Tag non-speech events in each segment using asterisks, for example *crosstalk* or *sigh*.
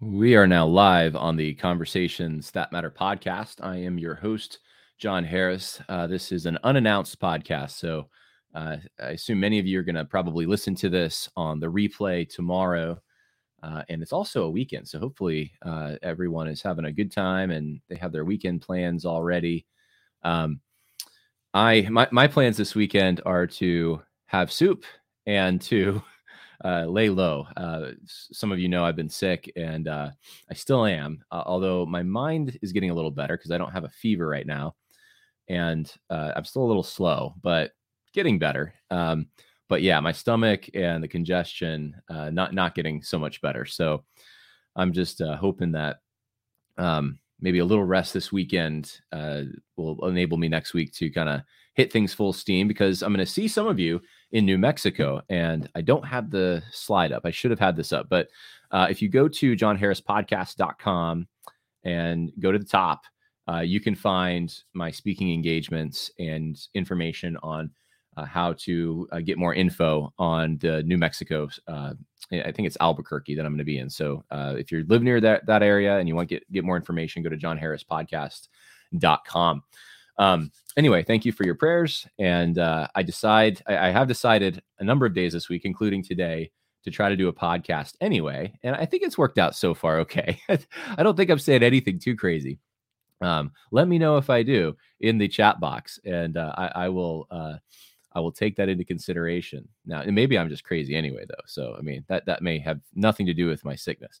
We are now live on the Conversations That Matter podcast. I am your host, Jon Harris. Uh, this is an unannounced podcast. So uh, I assume many of you are going to probably listen to this on the replay tomorrow. Uh, and it's also a weekend. So hopefully uh, everyone is having a good time and they have their weekend plans already. Um, I my, my plans this weekend are to have soup and to uh, lay low. Uh, some of you know I've been sick and uh, I still am, uh, although my mind is getting a little better because I don't have a fever right now. And uh, I'm still a little slow, but getting better. Um, but yeah, my stomach and the congestion uh, not not getting so much better. So I'm just hoping that um, maybe a little rest this weekend will enable me next week to kind of hit things full steam because I'm going to see some of you in New Mexico. And I don't have the slide up. I should have had this up. But uh, if you go to johnharrispodcast.com and go to the top, uh, you can find my speaking engagements and information on uh, how to uh, get more info on the New Mexico. Uh, I think it's Albuquerque that I'm going to be in. So uh, if you live near that that area and you want to get get more information, go to johnharrispodcast.com. Um, anyway, thank you for your prayers. And uh, I decide, I, I have decided a number of days this week, including today, to try to do a podcast anyway. And I think it's worked out so far okay. *laughs* I don't think I'm saying anything too crazy. Um, let me know if I do in the chat box, and uh, I, I, will. Uh, I will take that into consideration. Now, and maybe I'm just crazy anyway, though. So, I mean, that that may have nothing to do with my sickness.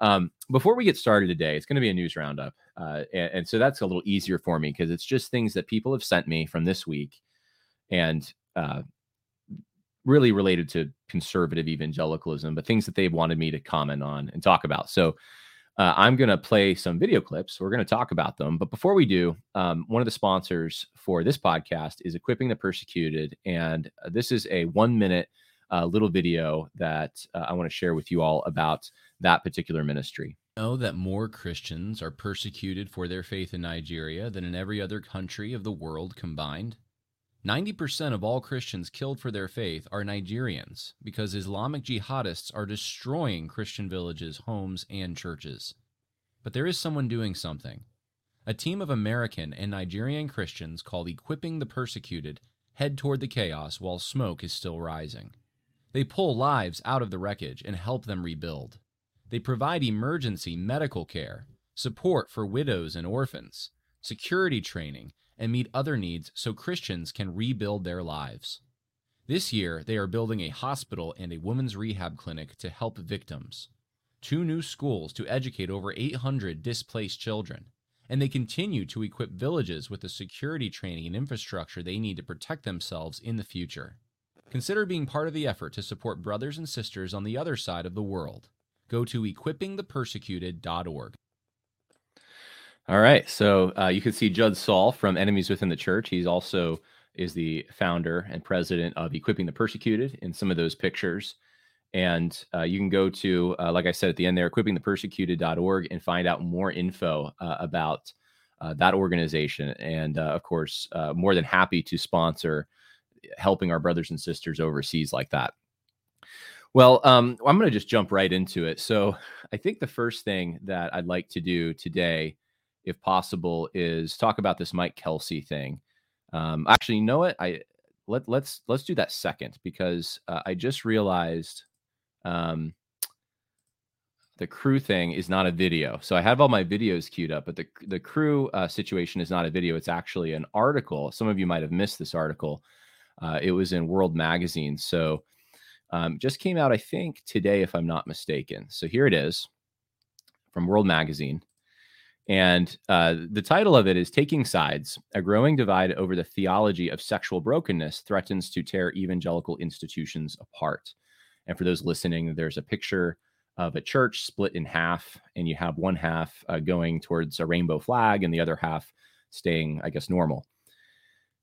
Um, before we get started today, it's going to be a news roundup. Uh, and, and, so that's a little easier for me because it's just things that people have sent me from this week and uh, really related to conservative evangelicalism, but things that they've wanted me to comment on and talk about. So uh, I'm going to play some video clips. We're going to talk about them. But before we do, um, one of the sponsors for this podcast is Equipping the Persecuted. And uh, this is a one minute uh, little video that uh, I want to share with you all about that particular ministry. Know that more Christians are persecuted for their faith in Nigeria than in every other country of the world combined? 90% of all Christians killed for their faith are Nigerians because Islamic jihadists are destroying Christian villages, homes, and churches. But there is someone doing something. A team of American and Nigerian Christians called Equipping the Persecuted head toward the chaos while smoke is still rising. They pull lives out of the wreckage and help them rebuild. They provide emergency medical care, support for widows and orphans, security training, and meet other needs so Christians can rebuild their lives. This year, they are building a hospital and a women's rehab clinic to help victims, two new schools to educate over 800 displaced children, and they continue to equip villages with the security training and infrastructure they need to protect themselves in the future. Consider being part of the effort to support brothers and sisters on the other side of the world go to equippingthepersecuted.org. All right. So uh, you can see Judd Saul from Enemies Within the Church. He's also is the founder and president of Equipping the Persecuted in some of those pictures. And uh, you can go to, uh, like I said at the end there, equippingthepersecuted.org and find out more info uh, about uh, that organization. And uh, of course, more than happy to sponsor helping our brothers and sisters overseas like that. Well, um, I'm going to just jump right into it. So, I think the first thing that I'd like to do today, if possible, is talk about this Mike Kelsey thing. Um, actually, you know what? I let let's let's do that second because uh, I just realized um, the Cru thing is not a video. So I have all my videos queued up, but the the Cru uh, situation is not a video. It's actually an article. Some of you might have missed this article. Uh, it was in World Magazine. So um, just came out, I think, today, if I'm not mistaken. So here it is from World Magazine. And uh, the title of it is Taking Sides A Growing Divide Over the Theology of Sexual Brokenness Threatens to Tear Evangelical Institutions Apart. And for those listening, there's a picture of a church split in half, and you have one half uh, going towards a rainbow flag and the other half staying, I guess, normal.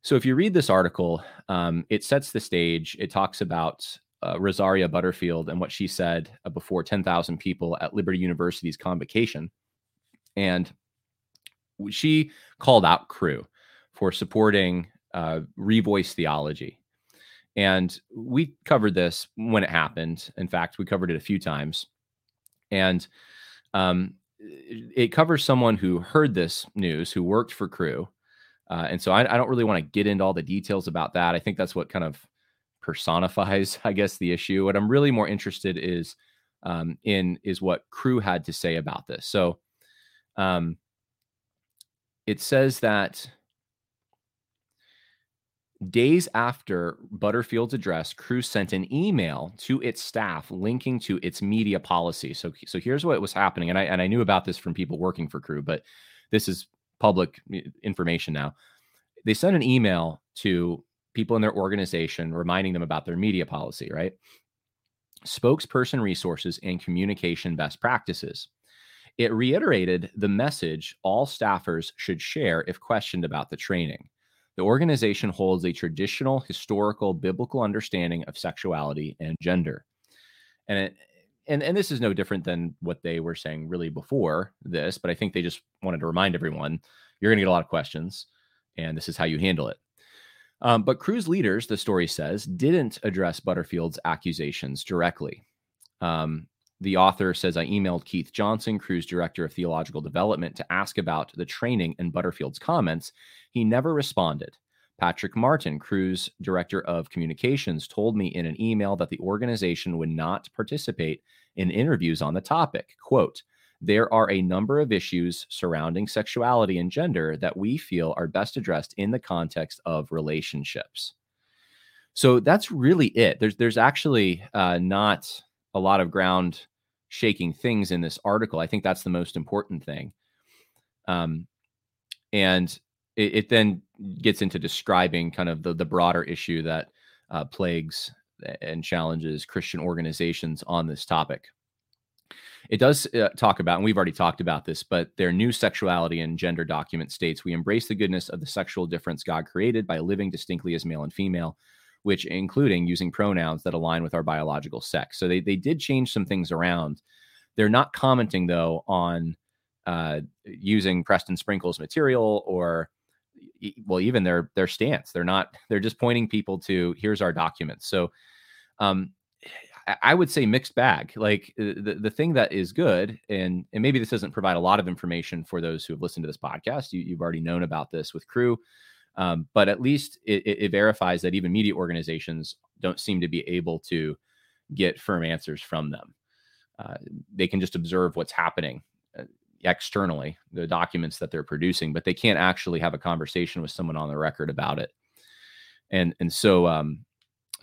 So if you read this article, um, it sets the stage. It talks about uh, Rosaria Butterfield and what she said uh, before 10,000 people at Liberty University's convocation. And she called out Cru for supporting uh, revoice theology. And we covered this when it happened. In fact, we covered it a few times. And Um, it covers someone who heard this news, who worked for Cru. Uh, and so I, I don't really want to get into all the details about that. I think that's what kind of personifies, *laughs* I guess, the issue. What I'm really more interested is um, in is what Cru had to say about this. So um, it says that Days after Butterfield's address, Cru sent an email to its staff linking to its media policy. So, so here's what was happening, and I and I knew about this from people working for Cru, but this is public information now. They sent an email to people in their organization reminding them about their media policy, right? Spokesperson resources and communication best practices. It reiterated the message all staffers should share if questioned about the training. The organization holds a traditional, historical, biblical understanding of sexuality and gender. And it, and and this is no different than what they were saying really before this, but I think they just wanted to remind everyone you're going to get a lot of questions, and this is how you handle it. Um, but Cru's leaders, the story says, didn't address Butterfield's accusations directly. Um, the author says, I emailed Keith Johnson, Cru's director of theological development, to ask about the training and Butterfield's comments. He never responded. Patrick Martin, Cru's director of communications, told me in an email that the organization would not participate in interviews on the topic. Quote, there are a number of issues surrounding sexuality and gender that we feel are best addressed in the context of relationships. So that's really it. There's there's actually uh, not a lot of ground shaking things in this article. I think that's the most important thing. Um, and it, it then gets into describing kind of the, the broader issue that uh, plagues and challenges Christian organizations on this topic. It does uh, talk about, and we've already talked about this, but their new sexuality and gender document states we embrace the goodness of the sexual difference God created by living distinctly as male and female, which including using pronouns that align with our biological sex. So they, they did change some things around. They're not commenting though on uh, using Preston Sprinkle's material or well even their their stance. They're not. They're just pointing people to here's our documents. So um, I would say mixed bag. Like uh, the, the thing that is good, and and maybe this doesn't provide a lot of information for those who have listened to this podcast. You, have already known about this with Cru, um, but at least it, it, verifies that even media organizations don't seem to be able to get firm answers from them. Uh, they can just observe what's happening uh, externally, the documents that they're producing, but they can't actually have a conversation with someone on the record about it. And and so um,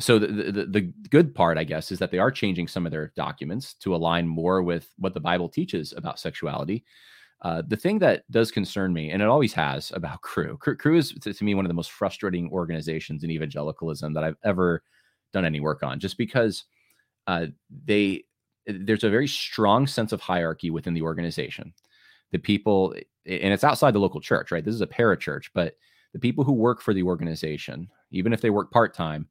so the, the, the good part, I guess, is that they are changing some of their documents to align more with what the Bible teaches about sexuality. Uh, the thing that does concern me, and it always has about *laughs* Cru, Crew, Cru is to, to, me one of the most frustrating organizations in evangelicalism that I've ever done any work on, just because uh, they there's a very strong sense of hierarchy within the organization. The people, and it's outside the local church, right? This is a parachurch, but the people who work for the organization, even if they work part time,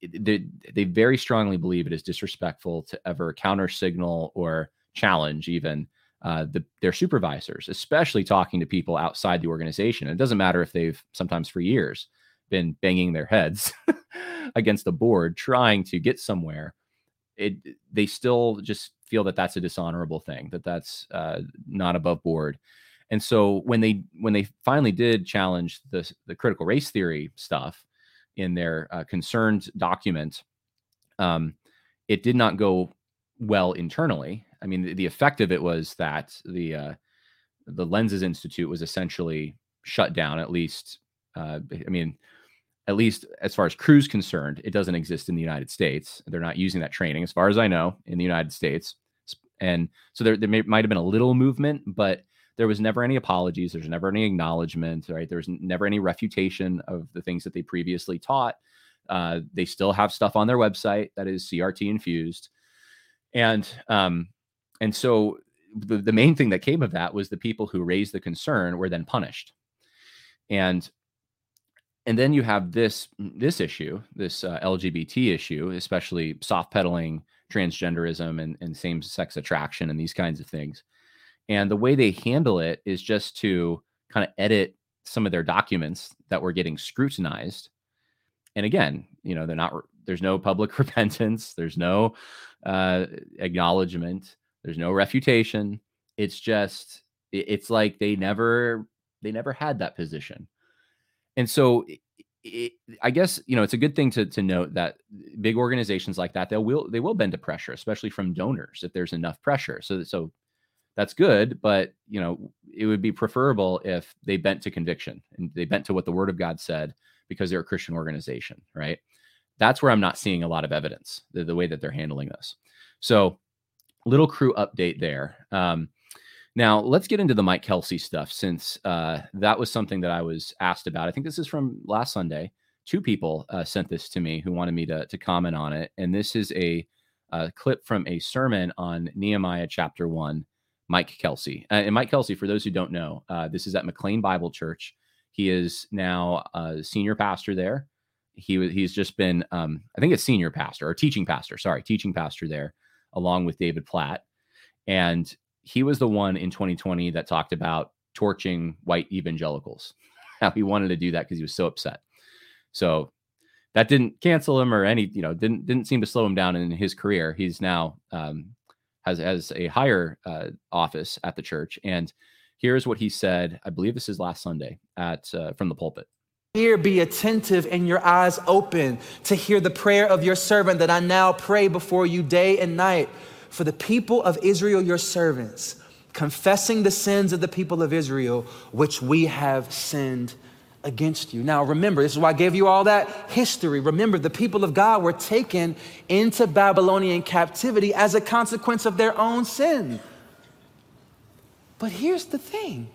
they, they very strongly believe it is disrespectful to ever counter signal or challenge even uh, the, their supervisors, especially talking to people outside the organization. it doesn't matter if they've sometimes for years been banging their heads *laughs* against the board trying to get somewhere. It they still just feel that that's a dishonorable thing, that that's uh, not above board. And so when they when they finally did challenge the the critical race theory stuff, in their uh, concerned document, um, it did not go well internally. I mean, the, the effect of it was that the uh, the Lenses Institute was essentially shut down. At least, uh, I mean, at least as far as Cru's concerned, it doesn't exist in the United States. They're not using that training, as far as I know, in the United States. And so there, there might have been a little movement, but there was never any apologies. There's never any acknowledgement, right? There's never any refutation of the things that they previously taught. Uh, they still have stuff on their website that is CRT infused, and um, and so the, the main thing that came of that was the people who raised the concern were then punished, and and then you have this this issue, this uh, LGBT issue, especially soft peddling transgenderism and, and same sex attraction and these kinds of things. And the way they handle it is just to kind of edit some of their documents that were getting scrutinized. And again, you know, they're not, there's no public *laughs* repentance, there's no uh, acknowledgement, there's no refutation. it's just it's like they never they never had that position and so it, I guess you know it's a good thing to to note that big organizations like that they will they will bend to pressure, especially from donors if there's enough pressure. So so that's good, but you know it would be preferable if they bent to conviction and they bent to what the Word of God said because they're a Christian organization, right? That's where I'm not seeing a lot of evidence the, the way that they're handling this. So little Cru update there. Um, now, let's get into the Mike Kelsey stuff since uh, that was something that I was asked about. I think this is from last Sunday. Two people uh, sent this to me who wanted me to, to comment on it. And this is a, a clip from a sermon on Nehemiah chapter one, Mike Kelsey. Uh, and Mike Kelsey, for those who don't know, uh, this is at McLean Bible Church. He is now a senior pastor there. He he's just been, um, I think it's senior pastor or teaching pastor, sorry, teaching pastor there, along with David Platt. And he was the one in 2020 that talked about torching white evangelicals. *laughs* How he wanted to do that because he was so upset. So that didn't cancel him or any, you know, didn't didn't seem to slow him down in his career. He's now um, has has a higher uh, office at the church, and here's what he said. I believe this is last Sunday at uh, from the pulpit. Ear be attentive and your eyes open to hear the prayer of your servant that I now pray before you day and night for the people of Israel, your servants, confessing the sins of the people of Israel, which we have sinned against you. Now, remember, this is why I gave you all that history. Remember, the people of God were taken into Babylonian captivity as a consequence of their own sin. But here's the thing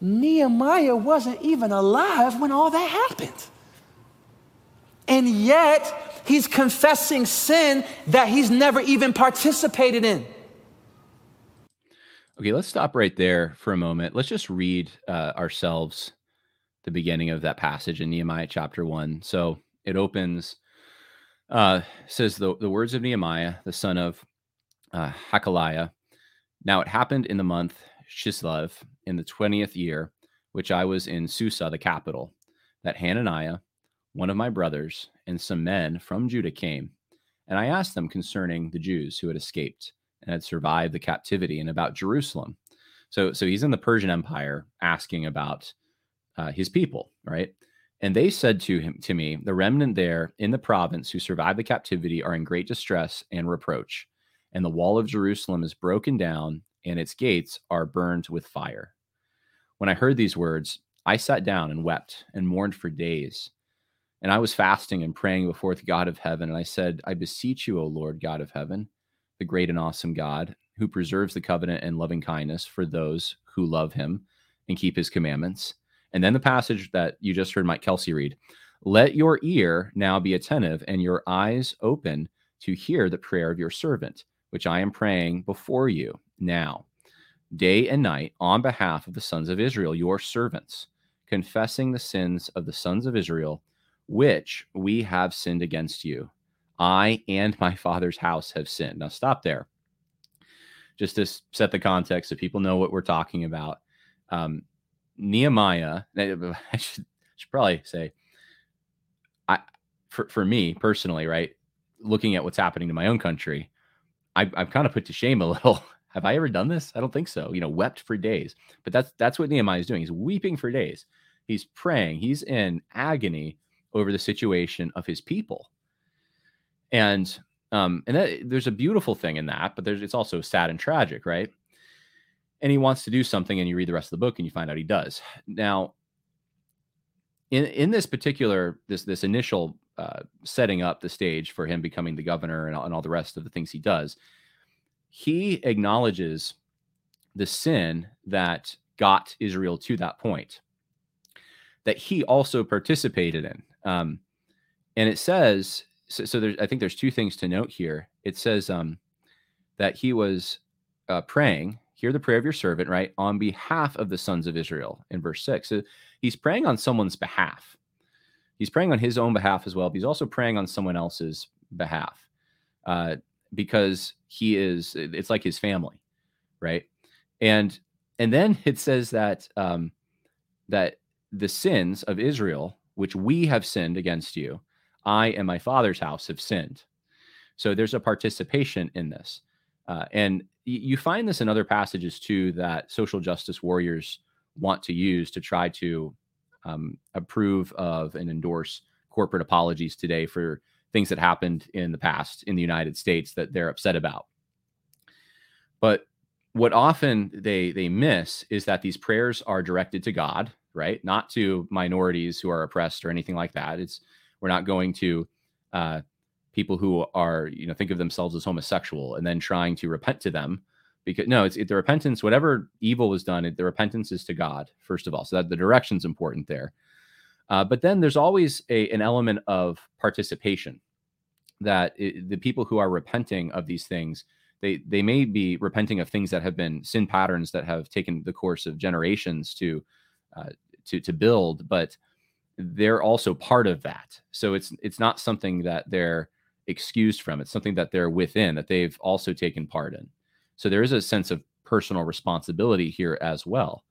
Nehemiah wasn't even alive when all that happened. And yet, he's confessing sin that he's never even participated in. Okay, let's stop right there for a moment. Let's just read uh, ourselves the beginning of that passage in Nehemiah chapter one. So it opens, uh, says the, the words of Nehemiah, the son of uh, Hacaliah. Now it happened in the month Chislev in the 20th year, which I was in Susa, the capital, that Hananiah, one of my brothers, and some men from Judah came, and I asked them concerning the Jews who had escaped and had survived the captivity and about Jerusalem. So, so he's in the Persian Empire asking about uh, his people, right? And they said to him, to me, the remnant there in the province who survived the captivity are in great distress and reproach, and the wall of Jerusalem is broken down, and its gates are burned with fire. When I heard these words, I sat down and wept and mourned for days. And I was fasting and praying before the God of heaven. And I said, I beseech you, O Lord, God of heaven, the great and awesome God, who preserves the covenant and loving kindness for those who love him and keep his commandments. And then the passage that you just heard Mike Kelsey read let your ear now be attentive and your eyes open to hear the prayer of your servant, which I am praying before you now, day and night, on behalf of the sons of Israel, your servants, confessing the sins of the sons of Israel which we have sinned against you. I and my father's house have sinned. Now, stop there. Just to set the context so people know what we're talking about. Um, Nehemiah, *laughs* I should, should probably say, I for, for me personally, right, looking at what's happening to my own country, I, I've kind of put to shame a little. *laughs* Have I ever done this? I don't think so. You know, wept for days. But that's that's what Nehemiah is doing. He's weeping for days. He's praying. He's in agony over the situation of his people. And um, and that, there's a beautiful thing in that, but there's it's also sad and tragic, right? And he wants to do something, and you read the rest of the book, and you find out he does. Now, in in this particular this this initial uh, setting up the stage for him becoming the governor and, and all the rest of the things he does, he acknowledges the sin that got Israel to that point that he also participated in. Um, and it says, so, so there's, I think there's two things to note here. It says um, that he was uh, praying, hear the prayer of your servant, right, on behalf of the sons of Israel in verse six. So he's praying on someone's behalf. He's praying on his own behalf as well, but he's also praying on someone else's behalf uh, because he is, it's like his family, right? And and then *laughs* it says that um, that the sins of Israel which we have sinned against you. I and my father's house have sinned. So there's a participation in this. Uh, and you find this in other passages too that social justice warriors want to use to try to um, approve of and endorse corporate apologies today for things that happened in the past in the United States that they're upset about. But what often they they miss is that these prayers are directed to God, right? Not to minorities who are oppressed or anything like that. It's we're not going to uh, people who are you know think of themselves as homosexual and then trying to repent to them because no it's it, the repentance whatever evil was done it, the repentance is to god first of all so that the direction's important there uh, but then there's always a, an element of participation that it, the people who are repenting of these things they they may be repenting of things that have been sin patterns that have taken the course of generations to uh, to to build but they're also part of that so it's it's not something that they're excused from it's something that they're within that they've also taken part in so there is a sense of personal responsibility here as well.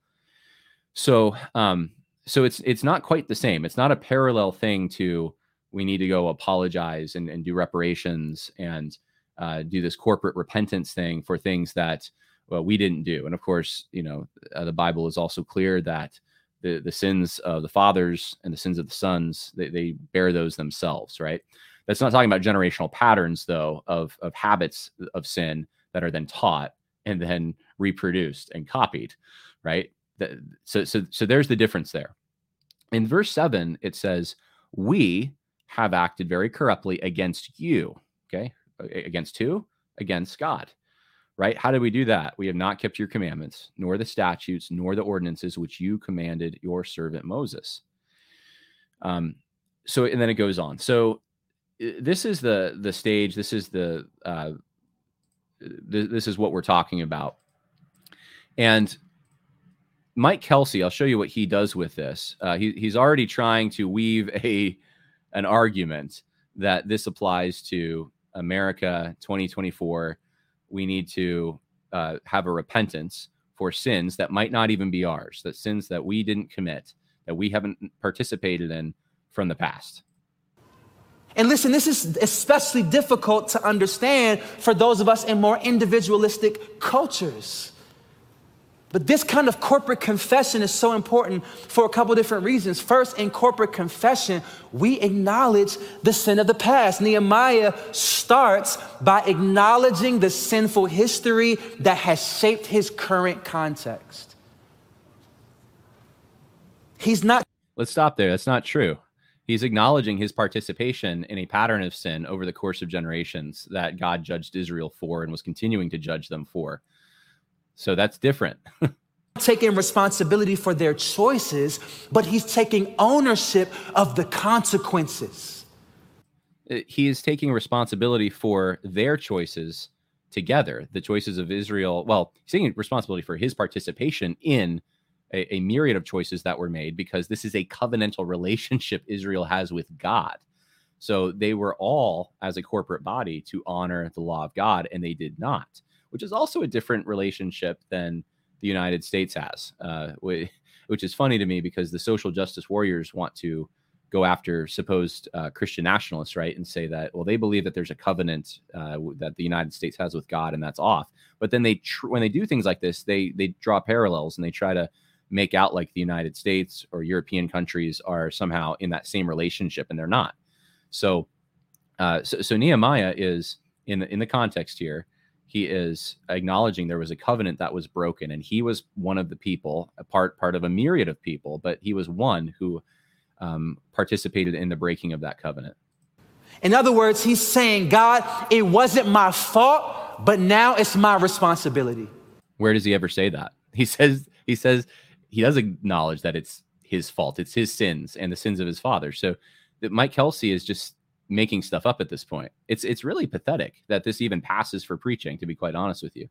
So um, so it's it's not quite the same. It's not a parallel thing to we need to go apologize and, and do reparations and uh, do this corporate repentance thing for things that well, we didn't do. And of course, you know, uh, the Bible is also clear that the the sins of the fathers and the sins of the sons they, they bear those themselves, right? That's not talking about generational patterns though of of habits of sin that are then taught and then reproduced and copied, right? so, so, so there's the difference there. In verse seven, it says, "We have acted very corruptly against you." Okay, against who? Against God. Right? How did we do that? We have not kept your commandments, nor the statutes, nor the ordinances which you commanded your servant Moses. Um, so, and then it goes on. So, this is the the stage. This is the uh, th- this is what we're talking about. And Mike Kelsey, I'll show you what he does with this. Uh, he, he's already trying to weave a an argument that this applies to America 2024. We need to uh, have a repentance for sins that might not even be ours, that sins that we didn't commit, that we haven't participated in from the past. And listen, this is especially difficult to understand for those of us in more individualistic cultures. But this kind of corporate confession is so important for a couple different reasons. First, in corporate confession, we acknowledge the sin of the past. Nehemiah starts by acknowledging the sinful history that has shaped his current context. He's not. Let's stop there. That's not true he's acknowledging his participation in a pattern of sin over the course of generations that God judged Israel for and was continuing to judge them for. So that's different. *laughs* taking responsibility for their choices, but he's taking ownership of the consequences. Uh, he is taking responsibility for their choices together, the choices of Israel. Well, he's taking responsibility for his participation in a, a myriad of choices that were made because this is a covenantal *laughs* relationship Israel has with God. So they were all, as a corporate body, to honor the law of God, and they did not, which is also a different relationship than the United States has, uh, which is funny to me because the social justice warriors want to go after supposed uh, Christian nationalists, right, and say that well they believe that there's a covenant uh, that the United States has with God, and that's off. But then they tr- when they do things like this, they they draw parallels and they try to make out like the United States or European countries are somehow in that same relationship, and they're not. So, uh, so, so Nehemiah is in in the context here. He is acknowledging there was a covenant that was broken, and he was one of the people, a part part of a myriad of people, but he was one who um, participated in the breaking of that covenant. In other words, he's saying, God, it wasn't my fault, but now it's my responsibility. Where does he ever say that? He says, he says, he does acknowledge that it's his fault. It's his sins and the sins of his father. So that Mike Kelsey is just making stuff up at this point. It's it's really pathetic that this even passes for preaching, to be quite honest with you.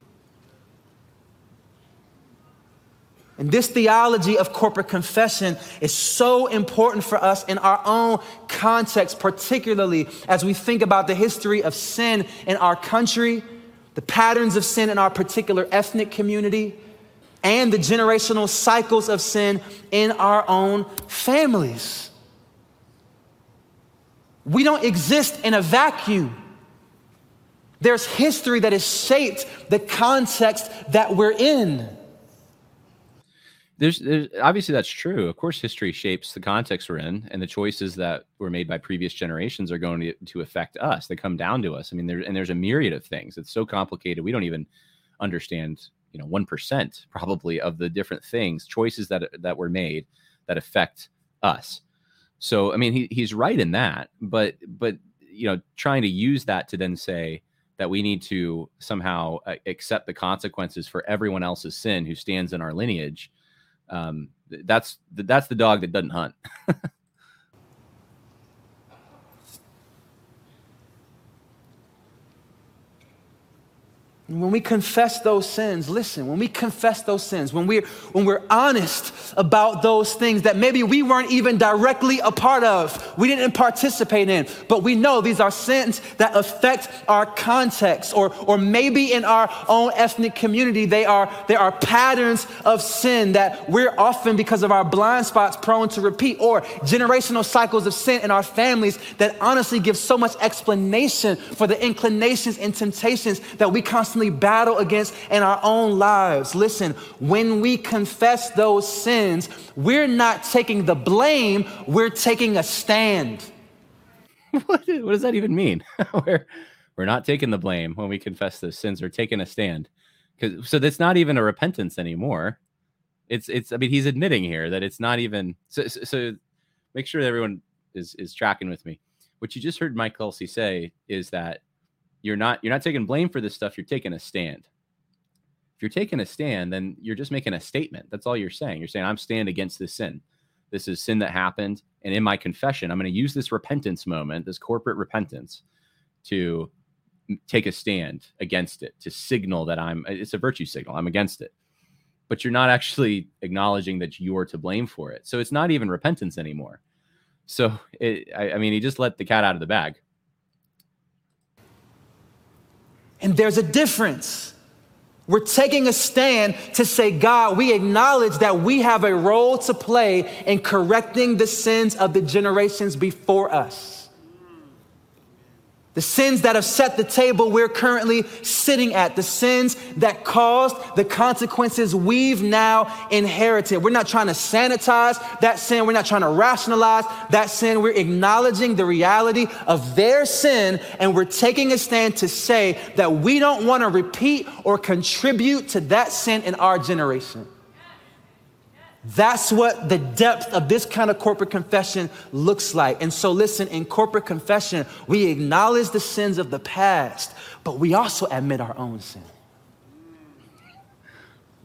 And this theology of corporate confession is so important for us in our own context, particularly as we think about the history of sin in our country, the patterns of sin in our particular ethnic community, and the generational cycles of sin in our own families. We don't exist in a vacuum. There's history that has shaped the context that we're in. There's, there's, obviously that's true. Of course, history shapes the context we're in, and the choices that were made by previous generations are going to, to affect us. They come down to us. I mean, there and there's a myriad of things. It's so complicated. We don't even understand, you know, one percent probably of the different things, choices that that were made that affect us. So, I mean, he, he's right in that, but but you know, trying to use that to then say that we need to somehow uh, accept the consequences for everyone else's sin who stands in our lineage um, that's that's the dog that doesn't hunt. *laughs* When we confess those sins, listen, when we confess those sins, when we're, when we're honest about those things that maybe we weren't even directly a part of, we didn't participate in, but we know these are sins that affect our context, or, or maybe in our own ethnic community, they are, they are patterns of sin that we're often, because of our blind spots, prone to repeat, or generational cycles of sin in our families that honestly give so much explanation for the inclinations and temptations that we constantly constantly battle against in our own lives. Listen, when we confess those sins, we're not taking the blame, we're taking a stand. *laughs* what, what does that even mean? *laughs* we're, we're not taking the blame when we confess those sins, we're taking a stand. So that's not even a repentance anymore. It's it's I mean he's admitting here that it's not even so so, so make sure everyone is is tracking with me. What you just heard Mike Kelsey say is that you're not you're not taking blame for this stuff you're taking a stand. If you're taking a stand then you're just making a statement. That's all you're saying. You're saying i'm stand against this sin. This is sin that happened and in my confession i'm going to use this repentance moment this corporate repentance to take a stand against it to signal that i'm it's a virtue signal i'm against it. But you're not actually acknowledging that you're to blame for it. So it's not even repentance anymore. So it, I, I mean he just let the cat out of the bag And there's a difference. We're taking a stand to say, God, we acknowledge that we have a role to play in correcting the sins of the generations before us. The sins that have set the table we're currently sitting at, the sins that caused the consequences we've now inherited. We're not trying to sanitize that sin. We're not trying to rationalize that sin. We're acknowledging the reality of their sin and we're taking a stand to say that we don't want to repeat or contribute to that sin in our generation. That's what the depth of this kind of corporate confession looks like. And so, listen, in corporate confession, we acknowledge the sins of the past, but we also admit our own sin.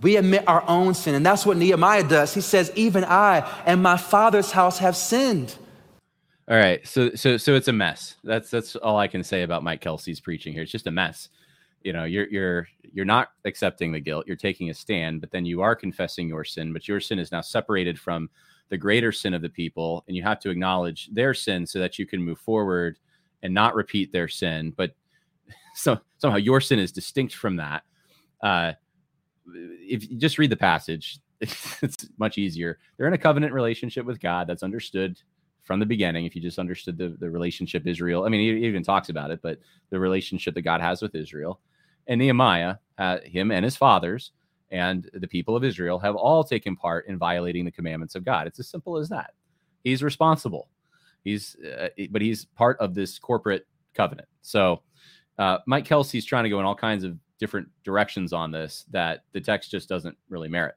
We admit our own sin. And that's what Nehemiah does. He says, Even I and my father's house have sinned. All right. So so so it's a mess. That's that's all I can say about Mike Kelsey's preaching here. It's just a mess you know you're you're you're not accepting the guilt you're taking a stand but then you are confessing your sin but your sin is now separated from the greater sin of the people and you have to acknowledge their sin so that you can move forward and not repeat their sin but *laughs* so somehow your sin is distinct from that. Uh if you just read the passage *laughs* it's much easier. They're in a covenant relationship with god. That's understood from the beginning, if you just understood the, the relationship Israel, I mean, he even talks about it, but the relationship that God has with Israel. And Nehemiah, uh, him and his fathers, and the people of Israel have all taken part in violating the commandments of God. It's as simple as that. He's responsible. He's, uh, but he's part of this corporate covenant. So uh, Mike Kelsey's trying to go in all kinds of different directions on this that the text just doesn't really merit.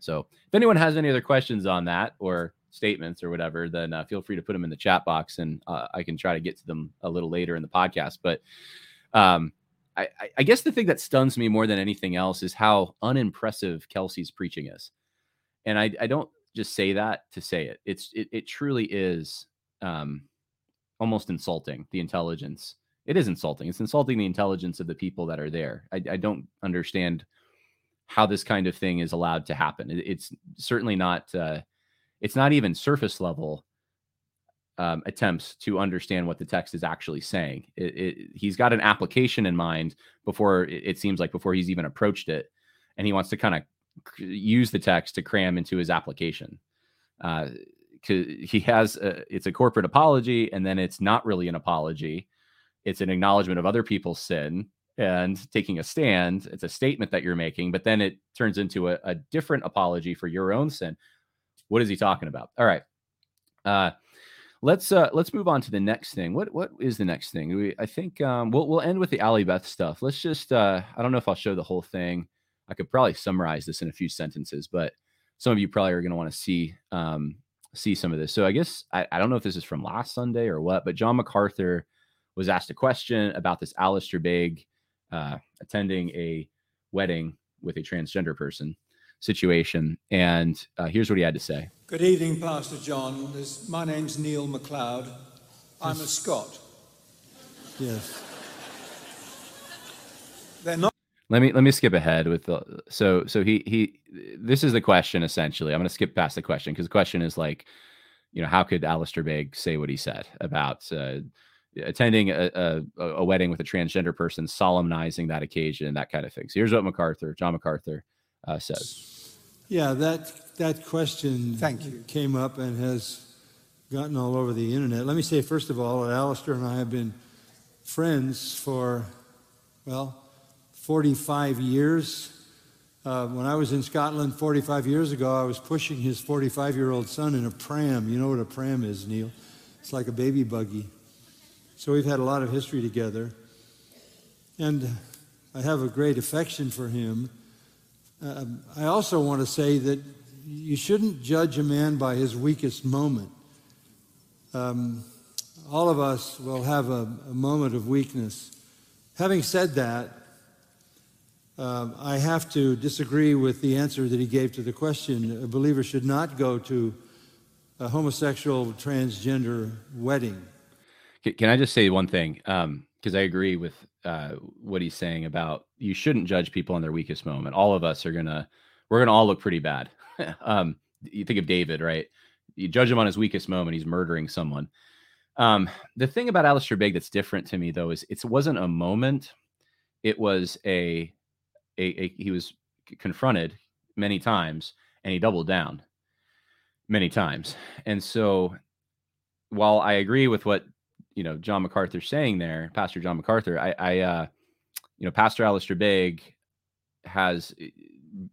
So if anyone has any other questions on that or statements or whatever, then uh, feel free to put them in the chat box and uh, I can try to get to them a little later in the podcast. But um, I, I, guess the thing that stuns me more than anything else is how unimpressive Kelsey's preaching is. And I, I don't just say that to say it. It's it, it truly is um, almost insulting the intelligence. It is insulting. It's insulting the intelligence of the people that are there. I, I don't understand how this kind of thing is allowed to happen. It, it's certainly not. Uh, it's not even surface level um, attempts to understand what the text is actually saying. It, it, he's got an application in mind before it, it, seems like before he's even approached it, and he wants to kind of use the text to cram into his application. Uh, he has a, it's a corporate apology, and then it's not really an apology. it's an acknowledgement of other people's sin and taking a stand. It's a statement that you're making, but then it turns into a, a different apology for your own sin. What is he talking about? All right. Uh, let's uh let's move on to the next thing. What what is the next thing? We i think um we'll we'll end with the Allie Beth stuff. Let's just uh i don't know if i'll show the whole thing. I could probably summarize this in a few sentences but some of you probably are going to want to see um see some of this. So i guess I, I don't know if this is from last sunday or what but john macarthur was asked a question about this Alistair Begg uh, attending a wedding with a transgender person situation. And uh, here's what he had to say. Good evening, Pastor John. This, my name's Neil McLeod. I'm a Scot. Yes. They're not. Let me let me skip ahead with the so so he he this is the question essentially. I'm going to skip past the question because the question is like, you know, how could Alistair Begg say what he said about uh, attending a, a, a, wedding with a transgender person, solemnizing that occasion, that kind of thing. So here's what MacArthur, John MacArthur, uh, says. Yeah, that that question Thank you. came up and has gotten all over the internet. Let me say first of all, that Alistair and I have been friends for well, 45 years. Uh, when I was in Scotland 45 years ago, I was pushing his 45 year old son in a pram. You know what a pram is, Neil? It's like a baby buggy. So we've had a lot of history together. And I have a great affection for him. Uh, I also want to say that you shouldn't judge a man by his weakest moment. Um, all of us will have a, a, moment of weakness. Having said that, uh, I have to disagree with the answer that he gave to the question. A believer should not go to a homosexual transgender wedding. Can I just say one thing? Because I agree with uh, what he's saying about you shouldn't judge people on their weakest moment. All of us are gonna, we're gonna all look pretty bad. *laughs* um, you think of David, right? You judge him on his weakest moment; he's murdering someone. Um, the thing about Alistair Begg that's different to me, though, is it wasn't a moment; it was a, a, a he was confronted many times, and he doubled down many times. And so, while I agree with what you know John MacArthur saying there, Pastor John MacArthur, I, I uh, you know, Pastor Alistair Begg has eh,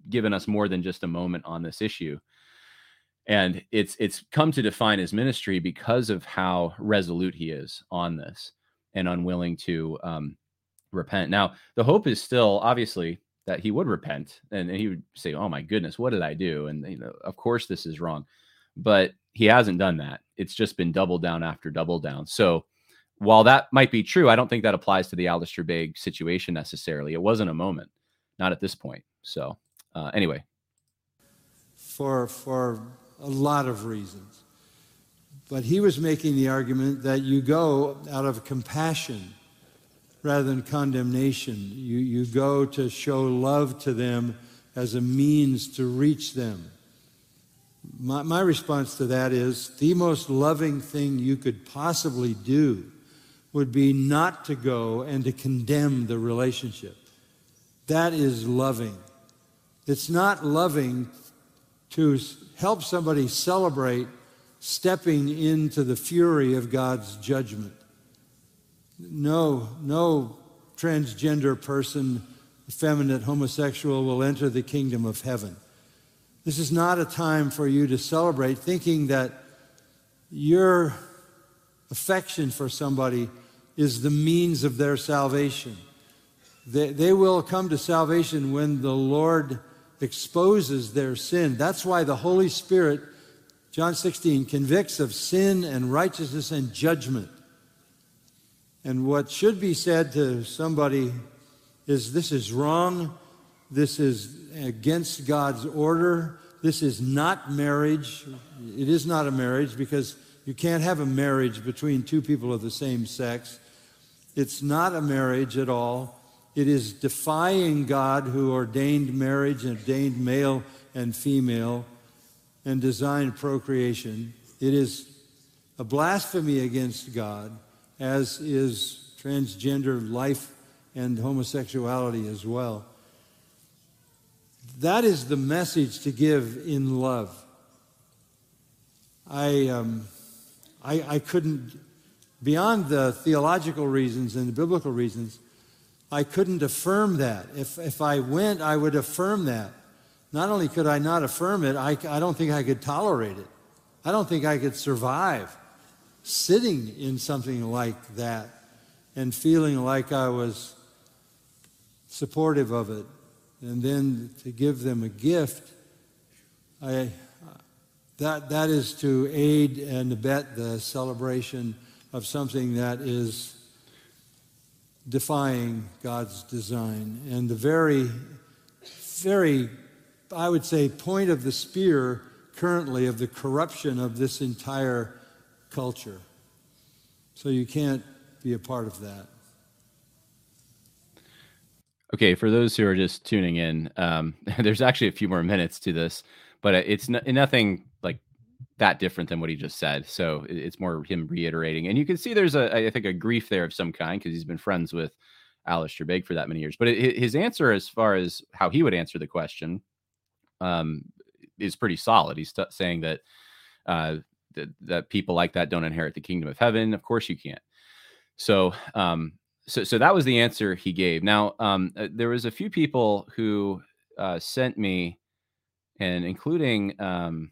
given us more than just a moment on this issue, and it's it's come to define his ministry because of how resolute he is on this and unwilling to um, repent. Now, the hope is still obviously that he would repent and, and he would say, "Oh my goodness, what did I do?" And you know, of course, this is wrong, but he hasn't done that. It's just been double down after double down. So while that might be true, I don't think that applies to the Alistair Begg situation necessarily. It wasn't a moment, not at this point. So, uh, anyway. For, for a lot of reasons. But he was making the argument that you go out of compassion rather than condemnation. You, you go to show love to them as a means to reach them. My, my response to that is the most loving thing you could possibly do would be not to go and to condemn the relationship. That is loving. It's not loving to help somebody celebrate stepping into the fury of God's judgment. No, no transgender person, effeminate homosexual will enter the kingdom of heaven. This is not a time for you to celebrate thinking that your affection for somebody is the means of their salvation. They, they will come to salvation when the Lord exposes their sin. That's why the Holy Spirit, John 16, convicts of sin and righteousness and judgment. And what should be said to somebody is this is wrong, this is against God's order, this is not marriage. It is not a marriage because you can't have a marriage between two people of the same sex. It's not a marriage at all. It is defying God who ordained marriage and ordained male and female and designed procreation. It is a blasphemy against God, as is transgender life and homosexuality as well. That is the message to give in love. I, um, I, I couldn't beyond the theological reasons and the biblical reasons, I couldn't affirm that. If, if I went, I would affirm that. Not only could I not affirm it, I, I don't think I could tolerate it. I don't think I could survive sitting in something like that and feeling like I was supportive of it. And then to give them a gift, I, that, that is to aid and abet the celebration of something that is defying God's design. And the very, very, I would say, point of the spear currently of the corruption of this entire culture. So you can't be a part of that. Okay, for those who are just tuning in, um, *laughs* there's actually a few more minutes to this, but it's nothing that different than what he just said. So it's more him reiterating, and you can see there's a, I think, a grief there of some kind because he's been friends with Alistair Begg for that many years. But his answer, as far as how he would answer the question, um, is pretty solid. He's t- saying that, uh, that that people like that don't inherit the kingdom of heaven. Of course, you can't. So, um, so, so that was the answer he gave. Now, um, uh, there was a few people who uh, sent me, and including um,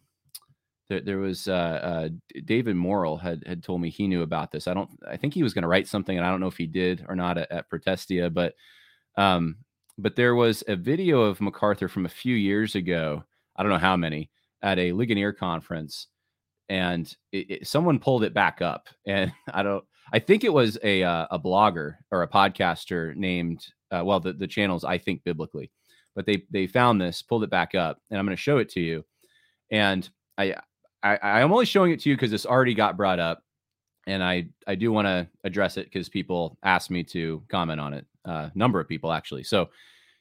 there, there was uh, uh, David Morrill had had told me he knew about this. I don't. I think he was going to write something, and I don't know if he did or not at, at Protestia, but um, but there was a video of MacArthur from a few years ago. I don't know how many at a Ligonier conference, and it, it, someone pulled it back up, *laughs* and I don't. I think it was a uh, a blogger or a podcaster named uh, well the the channels I think biblically, but they they found this, pulled it back up, and I'm going to show it to you. And I I I'm only showing it to you because this already got brought up, and I I do want to address it because people asked me to comment on it. A uh, number of people actually. So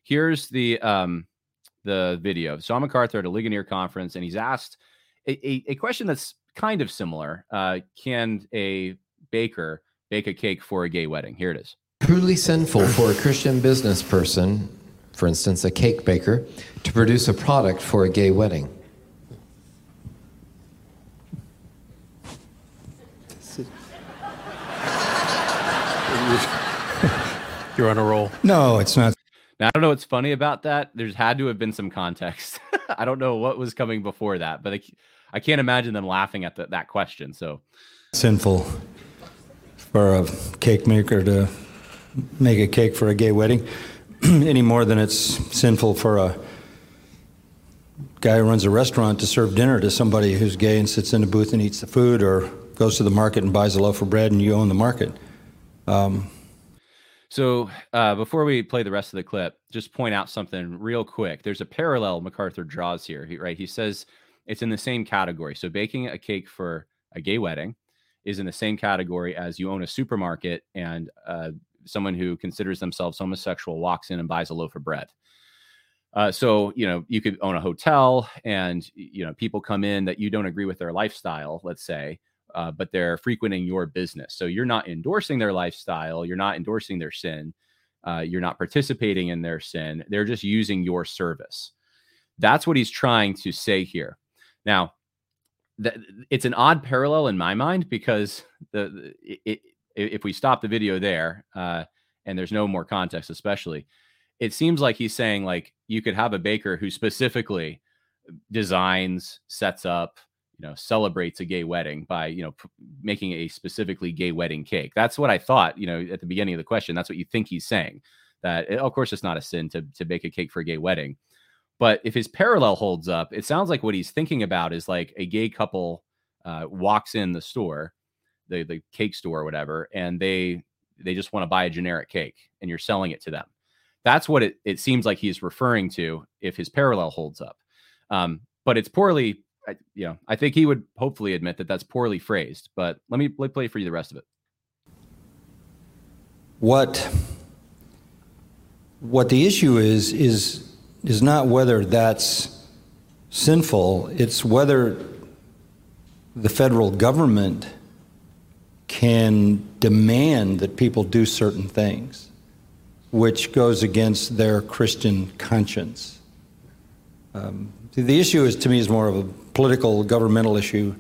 here's the um the video. John MacArthur at a Ligonier conference, and he's asked a, a, a question that's kind of similar. Uh, can a baker bake a cake for a gay wedding? Here it is. Truly sinful for a Christian business person, for instance, a cake baker, to produce a product for a gay wedding. You're on a roll. No, it's not. Now, I don't know what's funny about that. There's had to have been some context. *laughs* I don't know what was coming before that, but I, I can't imagine them laughing at the, that question. So sinful for a cake maker to make a cake for a gay wedding *clears throat* any more than it's sinful for a guy who runs a restaurant to serve dinner to somebody who's gay and sits in a booth and eats the food or goes to the market and buys a loaf of bread and you own the market. Um, so uh, before we play the rest of the clip, just point out something real quick. There's a parallel MacArthur draws here, right? He says it's in the same category. So baking a cake for a gay wedding is in the same category as you own a supermarket and uh, someone who considers themselves homosexual walks in and buys a loaf of bread. Uh, so you know you could own a hotel and you know people come in that you don't agree with their lifestyle let's say uh, but they're frequenting your business. So you're not endorsing their lifestyle you're not endorsing their sin uh, you're not participating in their sin they're just using your service. That's what he's trying to say here. Now that it's an odd parallel in my mind because the, it, it, if we stop the video there uh, and there's no more context, especially, it seems like he's saying like you could have a baker who specifically designs, sets up, you know, celebrates a gay wedding by you know p- making a specifically gay wedding cake. That's what I thought. You know, at the beginning of the question, that's what you think he's saying. That eh, of course it's not a sin to to bake a cake for a gay wedding, but if his parallel holds up, it sounds like what he's thinking about is like a gay couple uh, walks in the store, the the cake store or whatever, and they they just want to buy a generic cake, and you're selling it to them. That's what it it seems like he's referring to if his parallel holds up. Um, but it's poorly, you know, I think he would hopefully admit that that's poorly phrased. But let me let play for you the rest of it. What what the issue is is is not whether that's sinful, it's whether the federal government can demand that people do certain things, which goes against their Christian conscience. Um, the issue is, to me, is more of a political, governmental issue.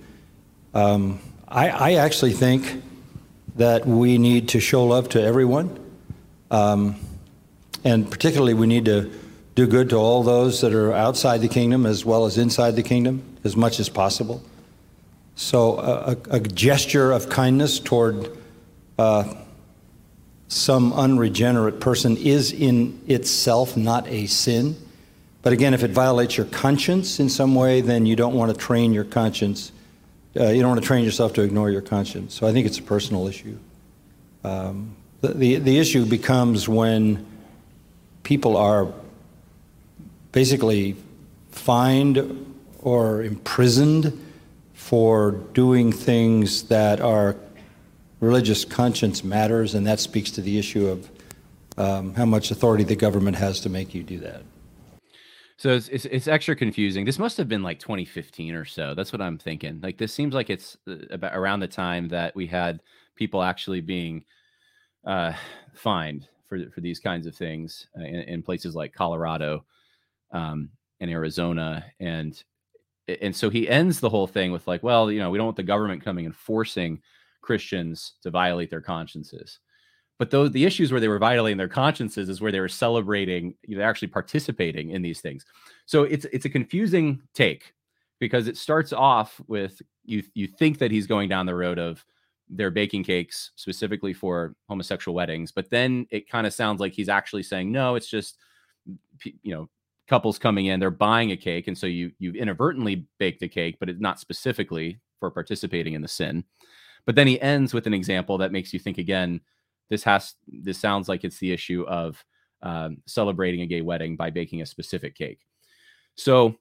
Um, I, I, actually think that we need to show love to everyone. Um, and particularly, we need to do good to all those that are outside the kingdom as well as inside the kingdom as much as possible. So, a, a gesture of kindness toward uh, some unregenerate person is in itself not a sin. But again, if it violates your conscience in some way, then you don't want to train your conscience. Uh, you don't want to train yourself to ignore your conscience. So I think it's a personal issue. Um, the, the, the issue becomes when people are basically fined or imprisoned for doing things that are religious conscience matters, and that speaks to the issue of um, how much authority the government has to make you do that. So it's, it's, it's extra confusing. This must have been like 2015 or so. That's what I'm thinking. Like this seems like it's uh, about around the time that we had people actually being uh, fined for for these kinds of things uh, in, in, places like Colorado um, and Arizona, and and so he ends the whole thing with like, well, you know, we don't want the government coming and forcing Christians to violate their consciences. But the issues where they were violating their consciences is where they were celebrating, they're actually participating in these things. So it's it's a confusing take because it starts off with you you think that he's going down the road of they're baking cakes specifically for homosexual weddings, but then it kind of sounds like he's actually saying no, it's just you know couples coming in, they're buying a cake, and so you you've inadvertently baked a cake, but it's not specifically for participating in the sin. But then he ends with an example that makes you think again this has this sounds like it's the issue of um, celebrating a gay wedding by baking a specific cake. So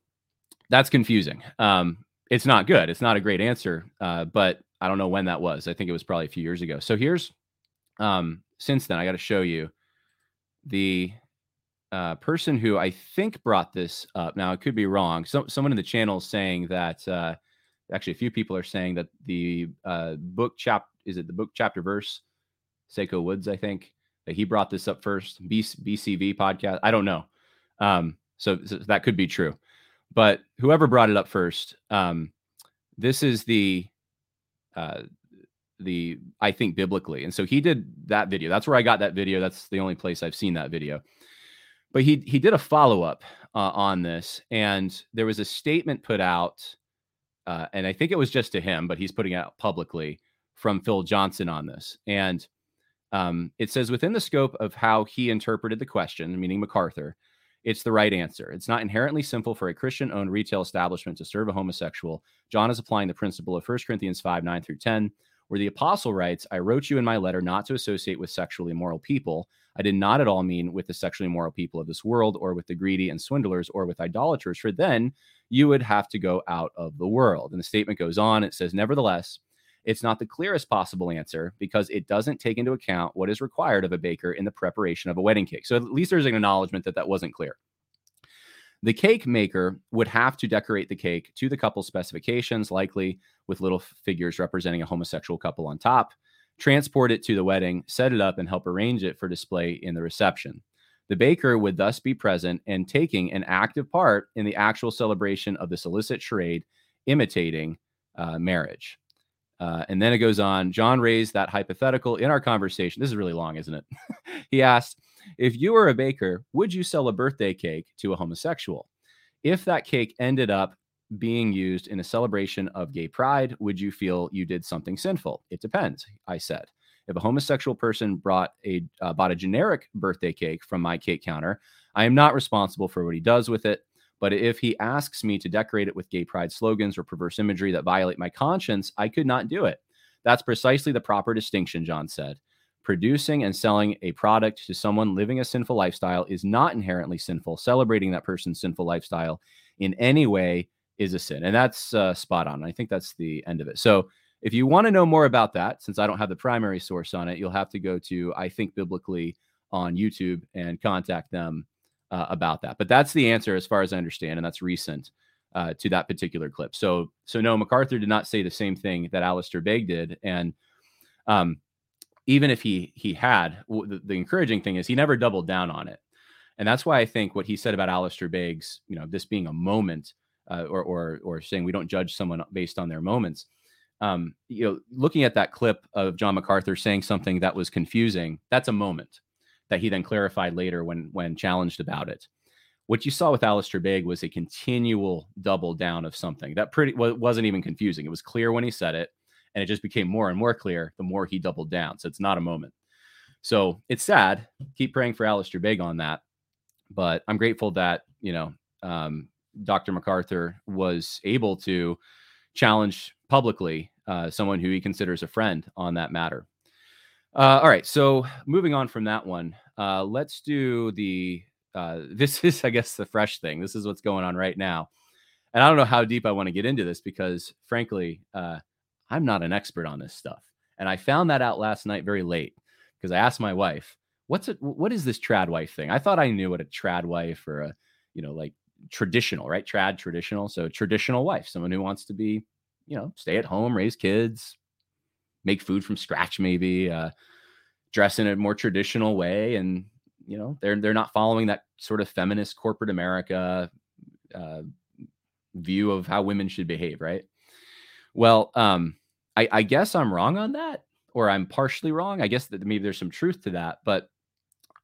that's confusing. Um, it's not good. It's not a great answer, uh, but I don't know when that was. I think it was probably a few years ago. So here's um, since then I got to show you the uh, person who I think brought this up. Now it could be wrong. So someone in the channel is saying that uh, actually a few people are saying that the uh, book chap is it the book chapter verse Seiko Woods, I think. He brought this up first. BCV podcast. I don't know. Um, so, so, that could be true. But whoever brought it up first, um, this is the uh, the I think biblically. And so he did that video. That's where I got that video. That's the only place I've seen that video. But he he did a follow up uh, on this, and there was a statement put out, uh, and I think it was just to him, but he's putting out publicly from Phil Johnson on this, and um, it says within the scope of how he interpreted the question, meaning MacArthur, it's the right answer. It's not inherently simple for a Christian owned retail establishment to serve a homosexual. John is applying the principle of 1 Corinthians 5 9 through 10, where the apostle writes, I wrote you in my letter not to associate with sexually immoral people. I did not at all mean with the sexually immoral people of this world, or with the greedy and swindlers, or with idolaters, for then you would have to go out of the world. And the statement goes on. It says, Nevertheless, it's not the clearest possible answer because it doesn't take into account what is required of a baker in the preparation of a wedding cake. So at least there's an acknowledgement that that wasn't clear. The cake maker would have to decorate the cake to the couple's specifications, likely with little figures representing a homosexual couple on top, transport it to the wedding, set it up, and help arrange it for display in the reception. The baker would thus be present and taking an active part in the actual celebration of this illicit charade, imitating uh, marriage. Uh, and then it goes on. John raised that hypothetical in our conversation. This is really long, isn't it? *laughs* he asked, If you were a baker, would you sell a birthday cake to a homosexual? If that cake ended up being used in a celebration of gay pride, would you feel you did something sinful? It depends, I said. If a homosexual person brought a uh, bought a generic birthday cake from my cake counter, I am not responsible for what he does with it. But if he asks me to decorate it with gay pride slogans or perverse imagery that violate my conscience, I could not do it. That's precisely the proper distinction, John said. Producing and selling a product to someone living a sinful lifestyle is not inherently sinful. Celebrating that person's sinful lifestyle in any way is a sin. And that's uh, spot on. I think that's the end of it. So if you want to know more about that, since I don't have the primary source on it, you'll have to go to I Think Biblically on YouTube and contact them uh, about that. But that's the answer as far as I understand, and that's recent uh, to that particular clip. So, so no, MacArthur did not say the same thing that Alistair Begg did, and um, even if he he had, the, the encouraging thing is he never doubled down on it, and that's why I think what he said about Alistair Begg's, you know, this being a moment, uh, or or or saying we don't judge someone based on their moments. um, you know, looking at that clip of John MacArthur saying something that was confusing, that's a moment that he then clarified later when when challenged about it. What you saw with Alistair Begg was a continual double down of something that pretty wasn't even confusing. It was clear when he said it, and it just became more and more clear the more he doubled down. So it's not a moment. So it's sad. Keep praying for Alistair Begg on that. But I'm grateful that you know um, Dr. MacArthur was able to challenge publicly uh, someone who he considers a friend on that matter. Uh, all right, so moving on from that one, uh, let's do the. Uh, *laughs* this is, I guess, the fresh thing. This is what's going on right now, and I don't know how deep I want to get into this because, frankly, uh, I'm not an expert on this stuff, and I found that out last night very late because I asked my wife, "What's it? What is this trad wife thing?" I thought I knew what a trad wife or a, you know, like traditional, right? Trad traditional, so traditional wife, someone who wants to be you know, stay at home, raise kids, make food from scratch, maybe uh, dress in a more traditional way, and you know, they're they're not following that sort of feminist corporate America uh, view of how women should behave, right? Well, um, I, I guess I'm wrong on that, or I'm partially wrong. I guess that maybe there's some truth to that, but